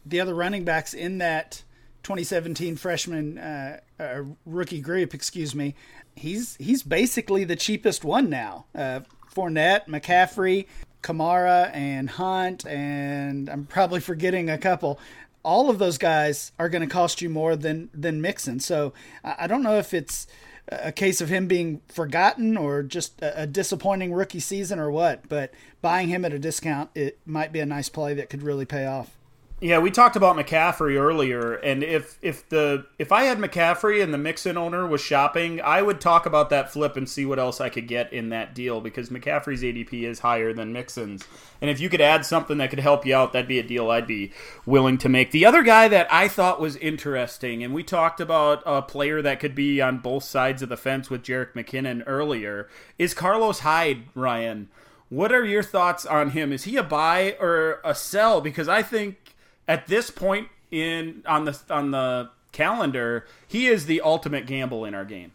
the other running backs in that 2017 freshman uh, uh, rookie group, excuse me, he's he's basically the cheapest one now. Uh, Fournette, McCaffrey, Kamara, and Hunt, and I'm probably forgetting a couple. All of those guys are going to cost you more than than Mixon. So I don't know if it's a case of him being forgotten or just a, disappointing rookie season or what. But buying him at a discount, it might be a nice play that could really pay off. Yeah, we talked about McCaffrey earlier, and if if the if I had McCaffrey and the Mixon owner was shopping, I would talk about that flip and see what else I could get in that deal because McCaffrey's ADP is higher than Mixon's, and if you could add something that could help you out, that'd be a deal I'd be willing to make. The other guy that I thought was interesting, and we talked about a player that could be on both sides of the fence with Jerick McKinnon earlier, is Carlos Hyde. Ryan, what are your thoughts on him? Is he a buy or a sell? Because I think at this point in on the on the calendar, he is the ultimate gamble in our game.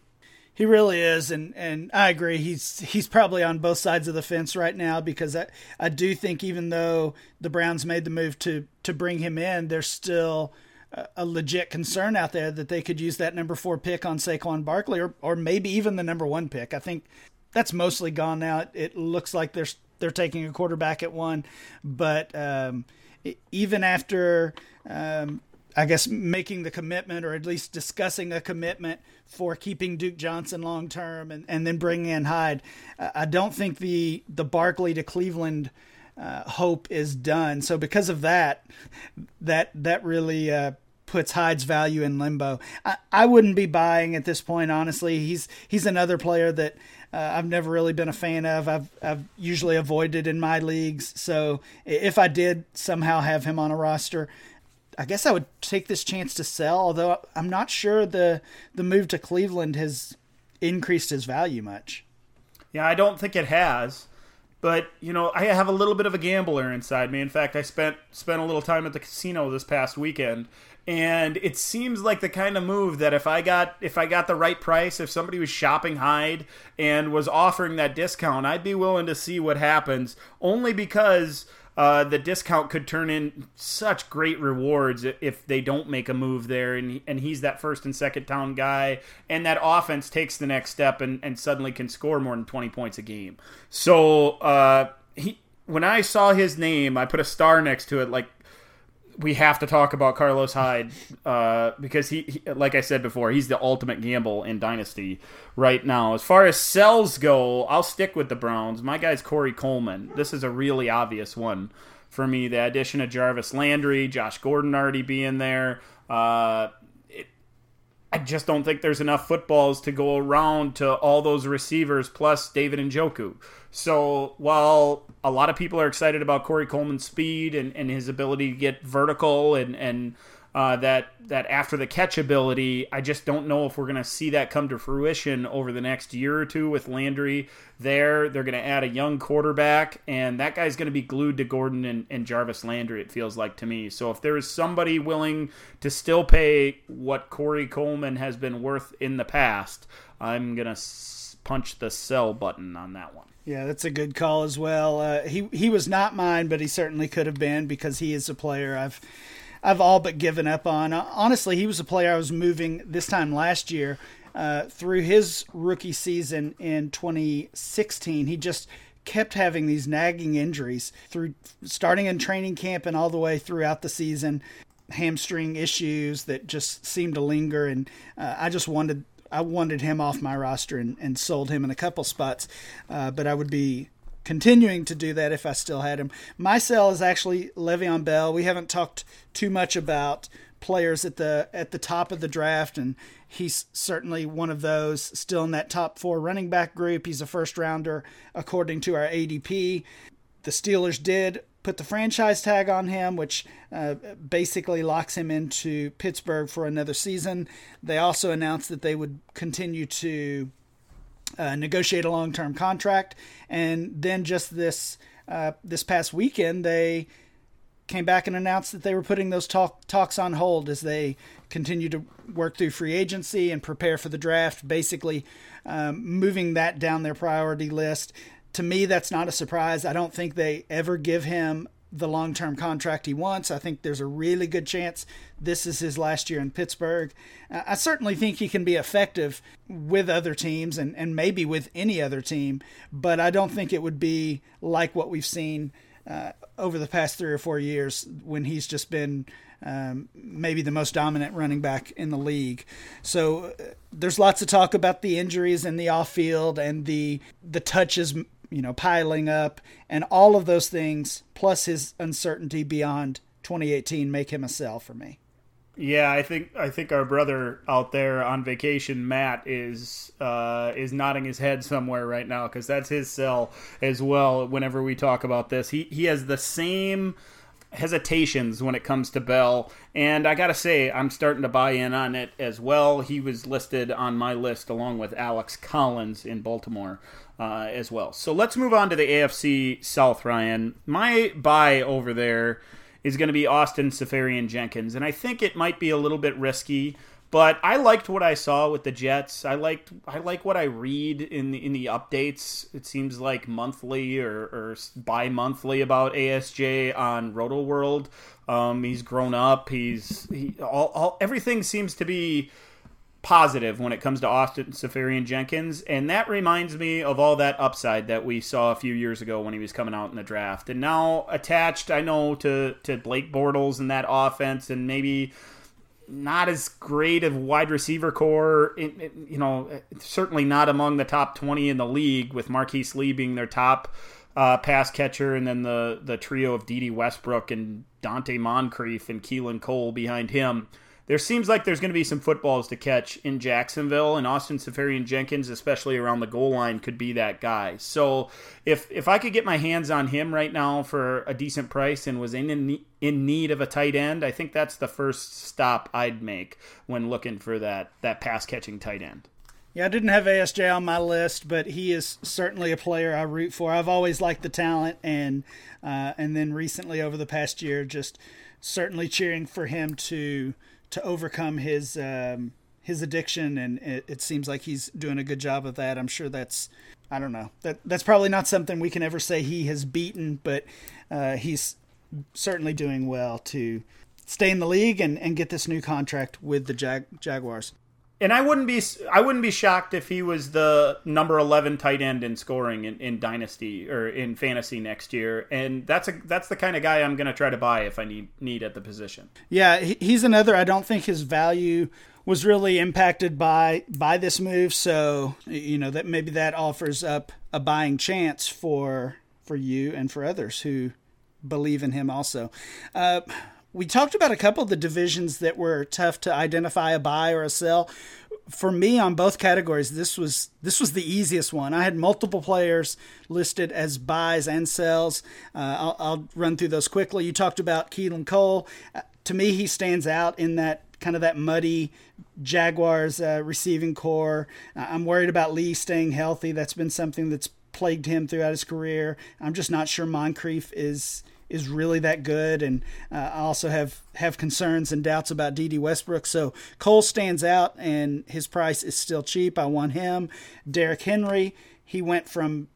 He really is, and, and I agree. He's he's probably on both sides of the fence right now because I, I do think even though the Browns made the move to to bring him in, there's still a, legit concern out there that they could use that number four pick on Saquon Barkley or or maybe even the number one pick. I think that's mostly gone now. It, it looks like they're they're taking a quarterback at one, but um, even after um, I guess making the commitment or at least discussing a commitment for keeping Duke Johnson long term and, and then bringing in Hyde, I don't think the the Barkley to Cleveland uh, hope is done. So because of that, that that really uh, puts Hyde's value in limbo. I, I wouldn't be buying at this point, honestly. He's he's another player that uh, I've never really been a fan of. I've I've usually avoided in my leagues. So if I did somehow have him on a roster, I guess I would take this chance to sell. Although I'm not sure the the move to Cleveland has increased his value much. Yeah, I don't think it has. But you know, I have a little bit of a gambler inside me. In fact, I spent spent a little time at the casino this past weekend, and it seems like the kind of move that if I got if I got the right price, if somebody was shopping Hyde and was offering that discount, I'd be willing to see what happens. Only because uh, the discount could turn in such great rewards if they don't make a move there, and and he's that first and second town guy, and that offense takes the next step and, and suddenly can score more than twenty points a game. So uh, he when I saw his name, I put a star next to it, like we have to talk about Carlos Hyde uh, because he, he, like I said before, he's the ultimate gamble in Dynasty right now. As far as sells go, I'll stick with the Browns. My guy's Corey Coleman. This is a really obvious one for me. The addition of Jarvis Landry, Josh Gordon already being there. Uh, I just don't think there's enough footballs to go around to all those receivers plus David Njoku. So while a lot of people are excited about Corey Coleman's speed and, and his ability to get vertical and, and uh, that that after the catch ability. I just don't know if we're going to see that come to fruition over the next year or two with Landry there. They're going to add a young quarterback, and that guy's going to be glued to Gordon and, and Jarvis Landry. It feels like to me. So if there is somebody willing to still pay what Corey Coleman has been worth in the past, I'm going to punch the sell button on that one. Yeah, that's a good call as well. Uh, he he was not mine, but he certainly could have been because he is a player I've I've all but given up on. Uh, honestly, he was a player I was moving this time last year. Uh, through his rookie season in 2016, he just kept having these nagging injuries through starting in training camp and all the way throughout the season. Hamstring issues that just seemed to linger, and uh, I just wanted I wanted him off my roster and, and sold him in a couple spots. Uh, but I would be continuing to do that if I still had him. My sell is actually Le'Veon Bell. We haven't talked too much about players at the at the top of the draft, and he's certainly one of those. Still in that top four running back group. He's a first rounder according to our ADP. The Steelers did put the franchise tag on him, which uh, basically locks him into Pittsburgh for another season. They also announced that they would continue to uh, negotiate a long term contract, and then just this uh, this past weekend they came back and announced that they were putting those talk, talks on hold as they continue to work through free agency and prepare for the draft, basically um, moving that down their priority list. To me, that's not a surprise. I don't think they ever give him the long term contract he wants. I think there's a really good chance this is his last year in Pittsburgh. I certainly think he can be effective with other teams and, and maybe with any other team, but I don't think it would be like what we've seen uh, over the past three or four years when he's just been um, maybe the most dominant running back in the league. So uh, there's lots of talk about the injuries in the off field and the the touches you know piling up and all of those things plus his uncertainty beyond 2018 make him a sell for me. Yeah, I think I think our brother out there on vacation, Matt, is uh, is nodding his head somewhere right now because that's his sell as well. Whenever we talk about this, he he has the same hesitations when it comes to Bell, and I gotta say, I'm starting to buy in on it as well. He was listed on my list along with Alex Collins in Baltimore uh, as well. So let's move on to the AFC South, Ryan. My buy over there is going to be Austin Seferian Jenkins, and I think it might be a little bit risky. But I liked what I saw with the Jets. I liked I like what I read in the in the updates. It seems like monthly or, or bi-monthly about ASJ on Roto World. Um, he's grown up. He's he all, all everything seems to be positive when it comes to Austin Seferian Jenkins, and that reminds me of all that upside that we saw a few years ago when he was coming out in the draft. And now attached, I know to to Blake Bortles and that offense, and maybe not as great of wide receiver corps. You know, certainly not among the top twenty in the league, with Marquise Lee being their top. Uh, pass catcher, and then the the trio of Dede Westbrook and Donte Moncrief and Keelan Cole behind him there seems like there's going to be some footballs to catch in Jacksonville, and Austin Seferian Jenkins, especially around the goal line, could be that guy. So if if I could get my hands on him right now for a decent price and was in in need of a tight end, I think that's the first stop I'd make when looking for that that pass catching tight end. Yeah, I didn't have ASJ on my list, but he is certainly a player I root for. I've always liked the talent, and uh, and then recently over the past year, just certainly cheering for him to to overcome his um, his addiction, and it, it, seems like he's doing a good job of that. I'm sure that's I don't know that that's probably not something we can ever say he has beaten, but uh, he's certainly doing well to stay in the league and, and get this new contract with the Jag- Jaguars and I wouldn't be I wouldn't be shocked if he was the number eleven tight end in scoring in, in dynasty or in fantasy next year. And that's a that's the kind of guy I'm going to try to buy if I need need at the position. Yeah, he's another. I don't think his value was really impacted by by this move. So you know that maybe that offers up a buying chance for for you and for others who believe in him also. Uh, we talked about a couple of the divisions that were tough to identify a buy or a sell. For me, on both categories, this was this was the easiest one. I had multiple players listed as buys and sells. Uh, I'll, I'll, run through those quickly. You talked about Keelan Cole. Uh, to me, he stands out in that kind of that muddy Jaguars uh, receiving corps. I'm worried about Lee staying healthy. That's been something that's plagued him throughout his career. I'm just not sure Moncrief is is really that good, and uh, I also have have concerns and doubts about Dede Westbrook. So Cole stands out, and his price is still cheap. I want him. Derrick Henry, he went from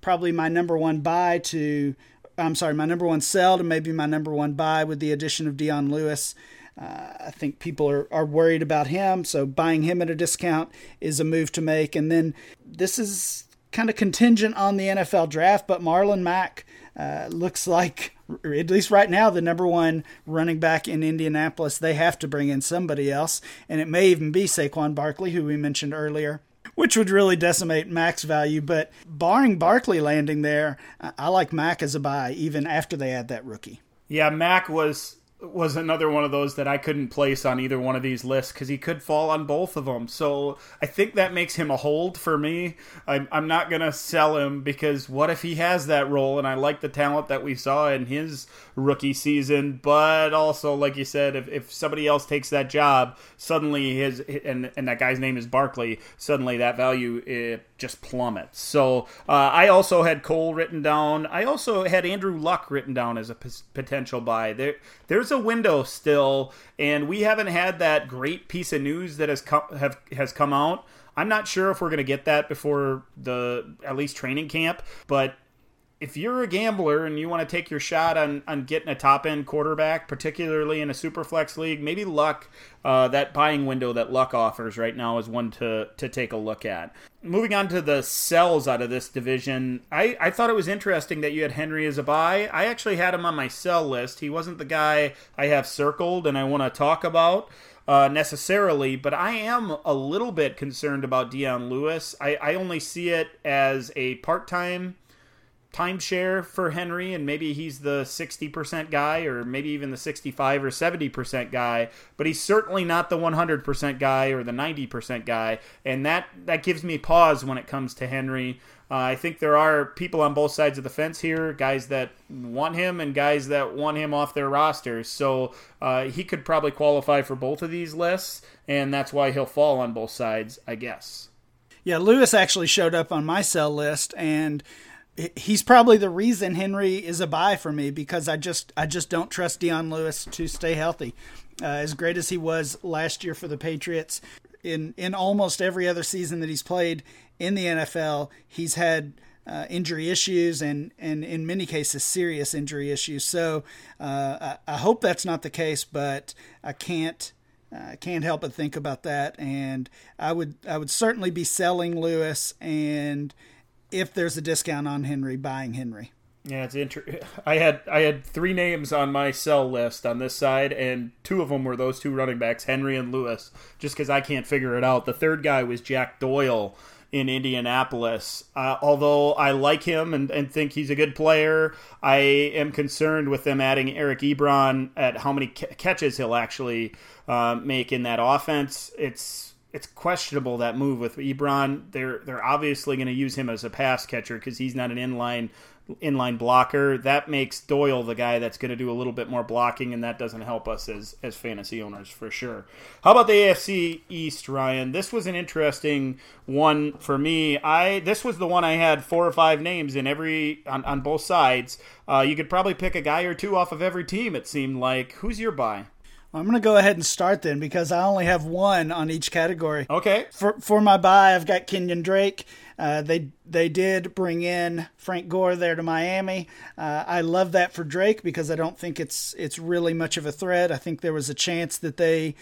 probably my number one buy to I'm sorry, my number one sell to maybe my number one buy with the addition of Dion Lewis. Uh, I think people are, are worried about him, so buying him at a discount is a move to make. And then this is kind of contingent on the NFL draft, but Marlon Mack uh, looks like, at least right now, the number one running back in Indianapolis. They have to bring in somebody else, and it may even be Saquon Barkley, who we mentioned earlier, which would really decimate Mack's value. But barring Barkley landing there, I like Mack as a buy even after they add that rookie. Yeah, Mack was was another one of those that I couldn't place on either one of these lists because he could fall on both of them. So I think that makes him a hold for me. I'm, I'm not going to sell him because what if he has that role? And I like the talent that we saw in his rookie season. But also, like you said, if, if somebody else takes that job, suddenly his, and, and that guy's name is Barkley, suddenly that value it just plummets. So uh, I also had Cole written down. I also had Andrew Luck written down as a p- potential buy. There, there's a window still, and we haven't had that great piece of news that has come have has come out. I'm not sure if we're going to get that before the at least training camp, but if you're a gambler and you want to take your shot on, on getting a top end quarterback, particularly in a super flex league, maybe Luck, uh, that buying window that Luck offers right now is one to, to take a look at. Moving on to the sells out of this division, I, I thought it was interesting that you had Henry as a buy. I actually had him on my sell list. He wasn't the guy I have circled and I want to talk about. Uh, necessarily, but I am a little bit concerned about Dion Lewis. I, I only see it as a part time timeshare for Henry, and maybe he's the 60% guy, or maybe even the 65 or 70% guy, but he's certainly not the 100% guy or the 90% guy, and that, that gives me pause when it comes to Henry. Uh, I think there are people on both sides of the fence here, guys that want him and guys that want him off their rosters. So uh, he could probably qualify for both of these lists, and that's why he'll fall on both sides, I guess. Yeah, Lewis actually showed up on my sell list, and he's probably the reason Henry is a buy for me because I just I just don't trust Dion Lewis to stay healthy. Uh, as great as he was last year for the Patriots, in in almost every other season that he's played in the NFL, he's had uh, injury issues and and in many cases serious injury issues. So uh, I, I, hope that's not the case, but I can't. I can't help but think about that, and I would I would certainly be selling Lewis and if there's a discount on Henry, buying Henry. Yeah, it's interesting. I had I had three names on my sell list on this side, and two of them were those two running backs, Henry and Lewis. Just because I can't figure it out. The third guy was Jack Doyle in Indianapolis. Uh, although I like him and, and think he's a good player, I am concerned with them adding Eric Ebron at how many catches he'll actually uh, make in that offense. It's it's questionable that move with Ebron. They're they're obviously going to use him as a pass catcher because he's not an inline inline blocker. That makes Doyle the guy that's going to do a little bit more blocking, and that doesn't help us as as fantasy owners for sure. How about the AFC East, Ryan? This was an interesting one for me. I this was the one I had four or five names in every on, on both sides. Uh, you could probably pick a guy or two off of every team. It seemed like. Who's your buy? I'm going to go ahead and start then because I only have one on each category. Okay. For for my buy, I've got Kenyon Drake. Uh, they they did bring in Frank Gore there to Miami. Uh, I love that for Drake because I don't think it's it's really much of a threat. I think there was a chance that they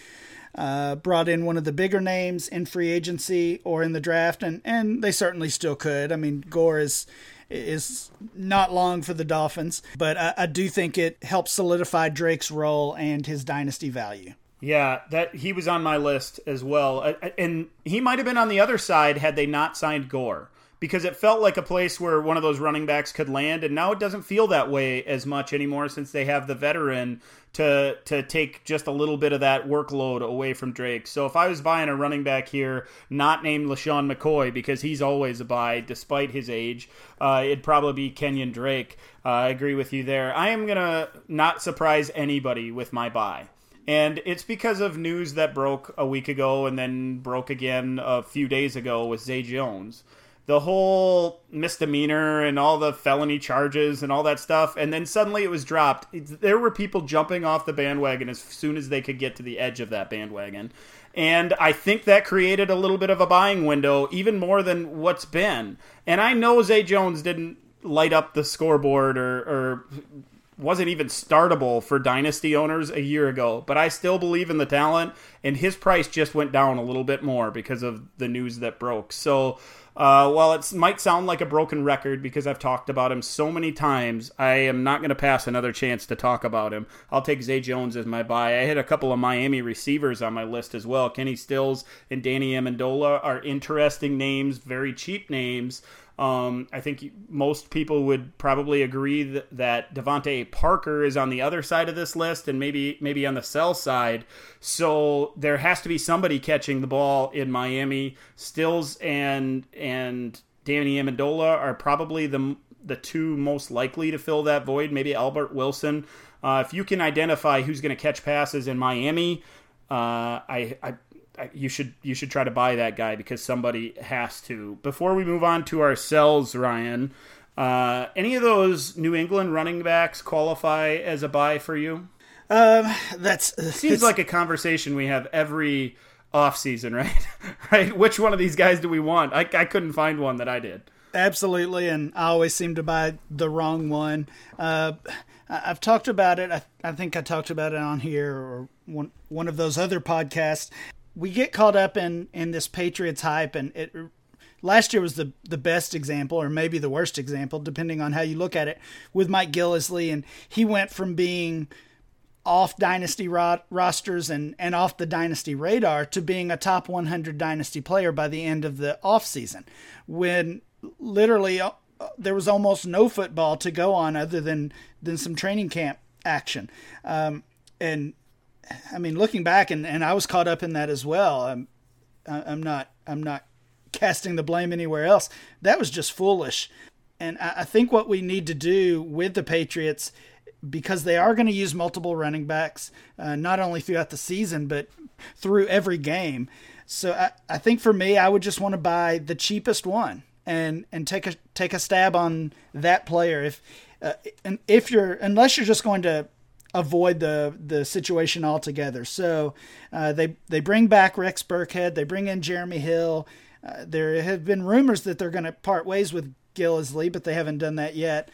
uh, brought in one of the bigger names in free agency or in the draft, and and they certainly still could. I mean, Gore is is not long for the Dolphins, but I, I do think it helps solidify Drake's role and his dynasty value. Yeah, that he was on my list as well, uh, uh, and he might have been on the other side had they not signed Gore because it felt like a place where one of those running backs could land, and now it doesn't feel that way as much anymore since they have the veteran to to take just a little bit of that workload away from Drake. So if I was buying a running back here, not named LeSean McCoy because he's always a buy despite his age, uh, it'd probably be Kenyon Drake. Uh, I agree with you there. I am gonna not surprise anybody with my buy. And it's because of news that broke a week ago and then broke again a few days ago with Zay Jones the whole misdemeanor and all the felony charges and all that stuff. And then suddenly it was dropped. There were people jumping off the bandwagon as soon as they could get to the edge of that bandwagon. And i think that created a little bit of a buying window even more than what's been. And i know zay jones didn't light up the scoreboard or, or wasn't even startable for dynasty owners a year ago, but I still believe in the talent and his price just went down a little bit more because of the news that broke. So uh, while it might sound like a broken record because I've talked about him so many times, I am not going to pass another chance to talk about him. I'll take Zay Jones as my buy. I had a couple of Miami receivers on my list as well. Kenny Stills and Danny Amendola are interesting names, very cheap names. Um, I think most people would probably agree that, that DeVante Parker is on the other side of this list and maybe maybe on the sell side. So there has to be somebody catching the ball in Miami. Stills and and Danny Amendola are probably the the two most likely to fill that void. Maybe Albert Wilson. Uh, if you can identify who's going to catch passes in Miami, uh, I, I you should you should try to buy that guy because somebody has to. Before we move on to our sells, Ryan, uh, any of those New England running backs qualify as a buy for you? Um, that's seems like a conversation we have every off season, <laughs> right? right? Which one of these guys do we want? I, I couldn't find one that I did. Absolutely, and I always seem to buy the wrong one. Uh, I've talked about it. I, I, think I talked about it on here or one one of those other podcasts we get caught up in in this Patriots hype, and it last year was the the best example, or maybe the worst example, depending on how you look at it, with Mike Gillislee, and he went from being off dynasty ro- rosters and, and off the dynasty radar to being a top 100 dynasty player by the end of the offseason when literally uh, there was almost no football to go on other than than some training camp action um, and I mean, looking back, and, and I was caught up in that as well. I'm, I'm not, I'm not casting the blame anywhere else. That was just foolish. And I, I think what we need to do with the Patriots, because they are going to use multiple running backs, uh, not only throughout the season, but through every game. So I, I think for me, I would just want to buy the cheapest one and, and take a, take a stab on that player. If, uh, and if you're, unless you're just going to avoid the the situation altogether. So uh, they they bring back Rex Burkhead, they bring in Jeremy Hill. Uh, there have been rumors that they're going to part ways with Gillislee, but they haven't done that yet.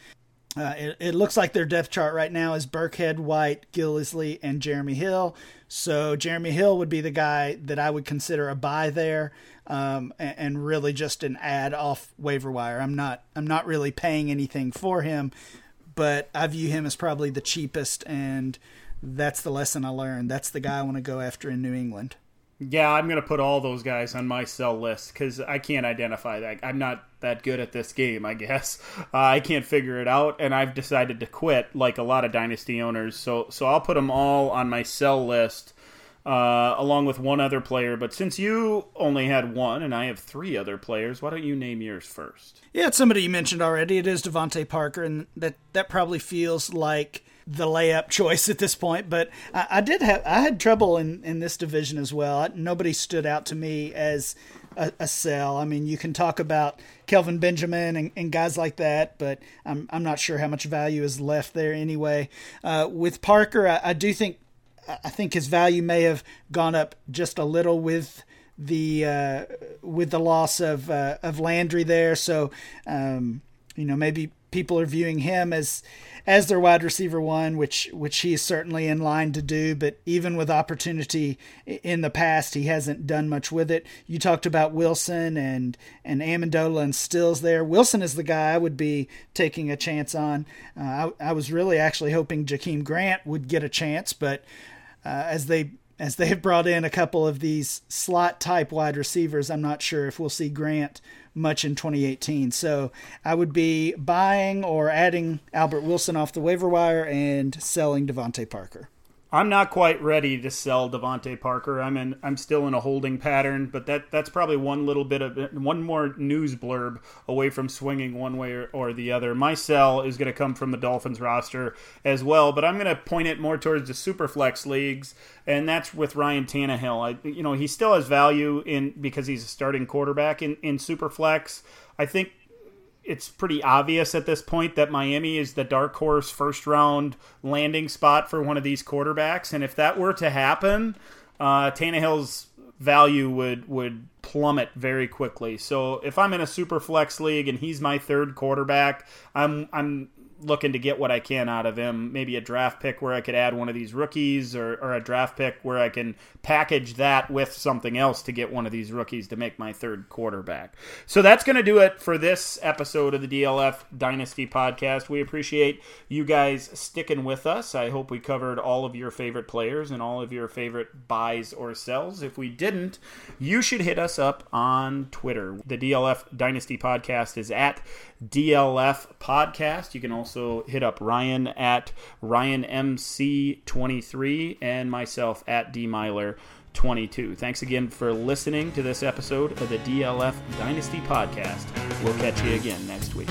Uh, it, it, looks like their depth chart right now is Burkhead, White, Gillislee, and Jeremy Hill. So Jeremy Hill would be the guy that I would consider a buy there, um, and, and, really just an ad off waiver wire. I'm not I'm not really paying anything for him but I view him as probably the cheapest, and that's the lesson I learned. That's the guy I want to go after in New England. Yeah, I'm to put all those guys on my sell list because I can't identify that. I'm not that good at this game, I guess. <laughs> Uh, I can't figure it out, and I've decided to quit, like a lot of dynasty owners. So, so I'll put them all on my sell list uh, along with one other player. But since you only had one and I have three other players, why don't you name yours first? Yeah, it's somebody you mentioned already. It is DeVante Parker, and that that probably feels like the layup choice at this point. But I, I did have I had trouble in in this division as well. I, nobody stood out to me as a, a, sell. I mean, you can talk about Kelvin Benjamin and, and, guys like that, but I'm I'm not sure how much value is left there anyway. Uh, with Parker, I, I do think I think his value may have gone up just a little with the uh, with the loss of uh, of Landry there. So um, you know maybe people are viewing him as as their wide receiver one, which which he is certainly in line to do. But even with opportunity in the past, he hasn't done much with it. You talked about Wilson and and Amendola and Stills there. Wilson is the guy I would be taking a chance on. Uh, I, I was really actually hoping Jakeem Grant would get a chance, but uh, as they as they have brought in a couple of these slot type wide receivers, I'm not sure if we'll see Grant much in 2018. So I would be buying or adding Albert Wilson off the waiver wire and selling DeVante Parker. I'm not quite ready to sell DeVante Parker. I'm in. I'm still in a holding pattern, but that that's probably one little bit of one more news blurb away from swinging one way or, or the other. My sell is going to come from the Dolphins roster as well, but I'm going to point it more towards the superflex leagues, and that's with Ryan Tannehill. I, you know, he still has value in because he's a starting quarterback in in superflex. I think it's pretty obvious at this point that Miami is the dark horse first round landing spot for one of these quarterbacks. And if that were to happen, uh, Tannehill's value would would plummet very quickly. So if I'm in a super flex league and he's my third quarterback, I'm I'm looking to get what I can out of him. Maybe a draft pick where I could add one of these rookies, or, or a draft pick where I can package that with something else to get one of these rookies to make my third quarterback. So that's going to do it for this episode of the DLF Dynasty podcast. We appreciate you guys sticking with us. I hope we covered all of your favorite players and all of your favorite buys or sells. If we didn't, you should hit us up on Twitter. The DLF Dynasty podcast is at DLF Podcast. You can also hit up Ryan at RyanMC23 and myself at DMeylor22. Thanks again for listening to this episode of the DLF Dynasty Podcast. We'll catch you again next week.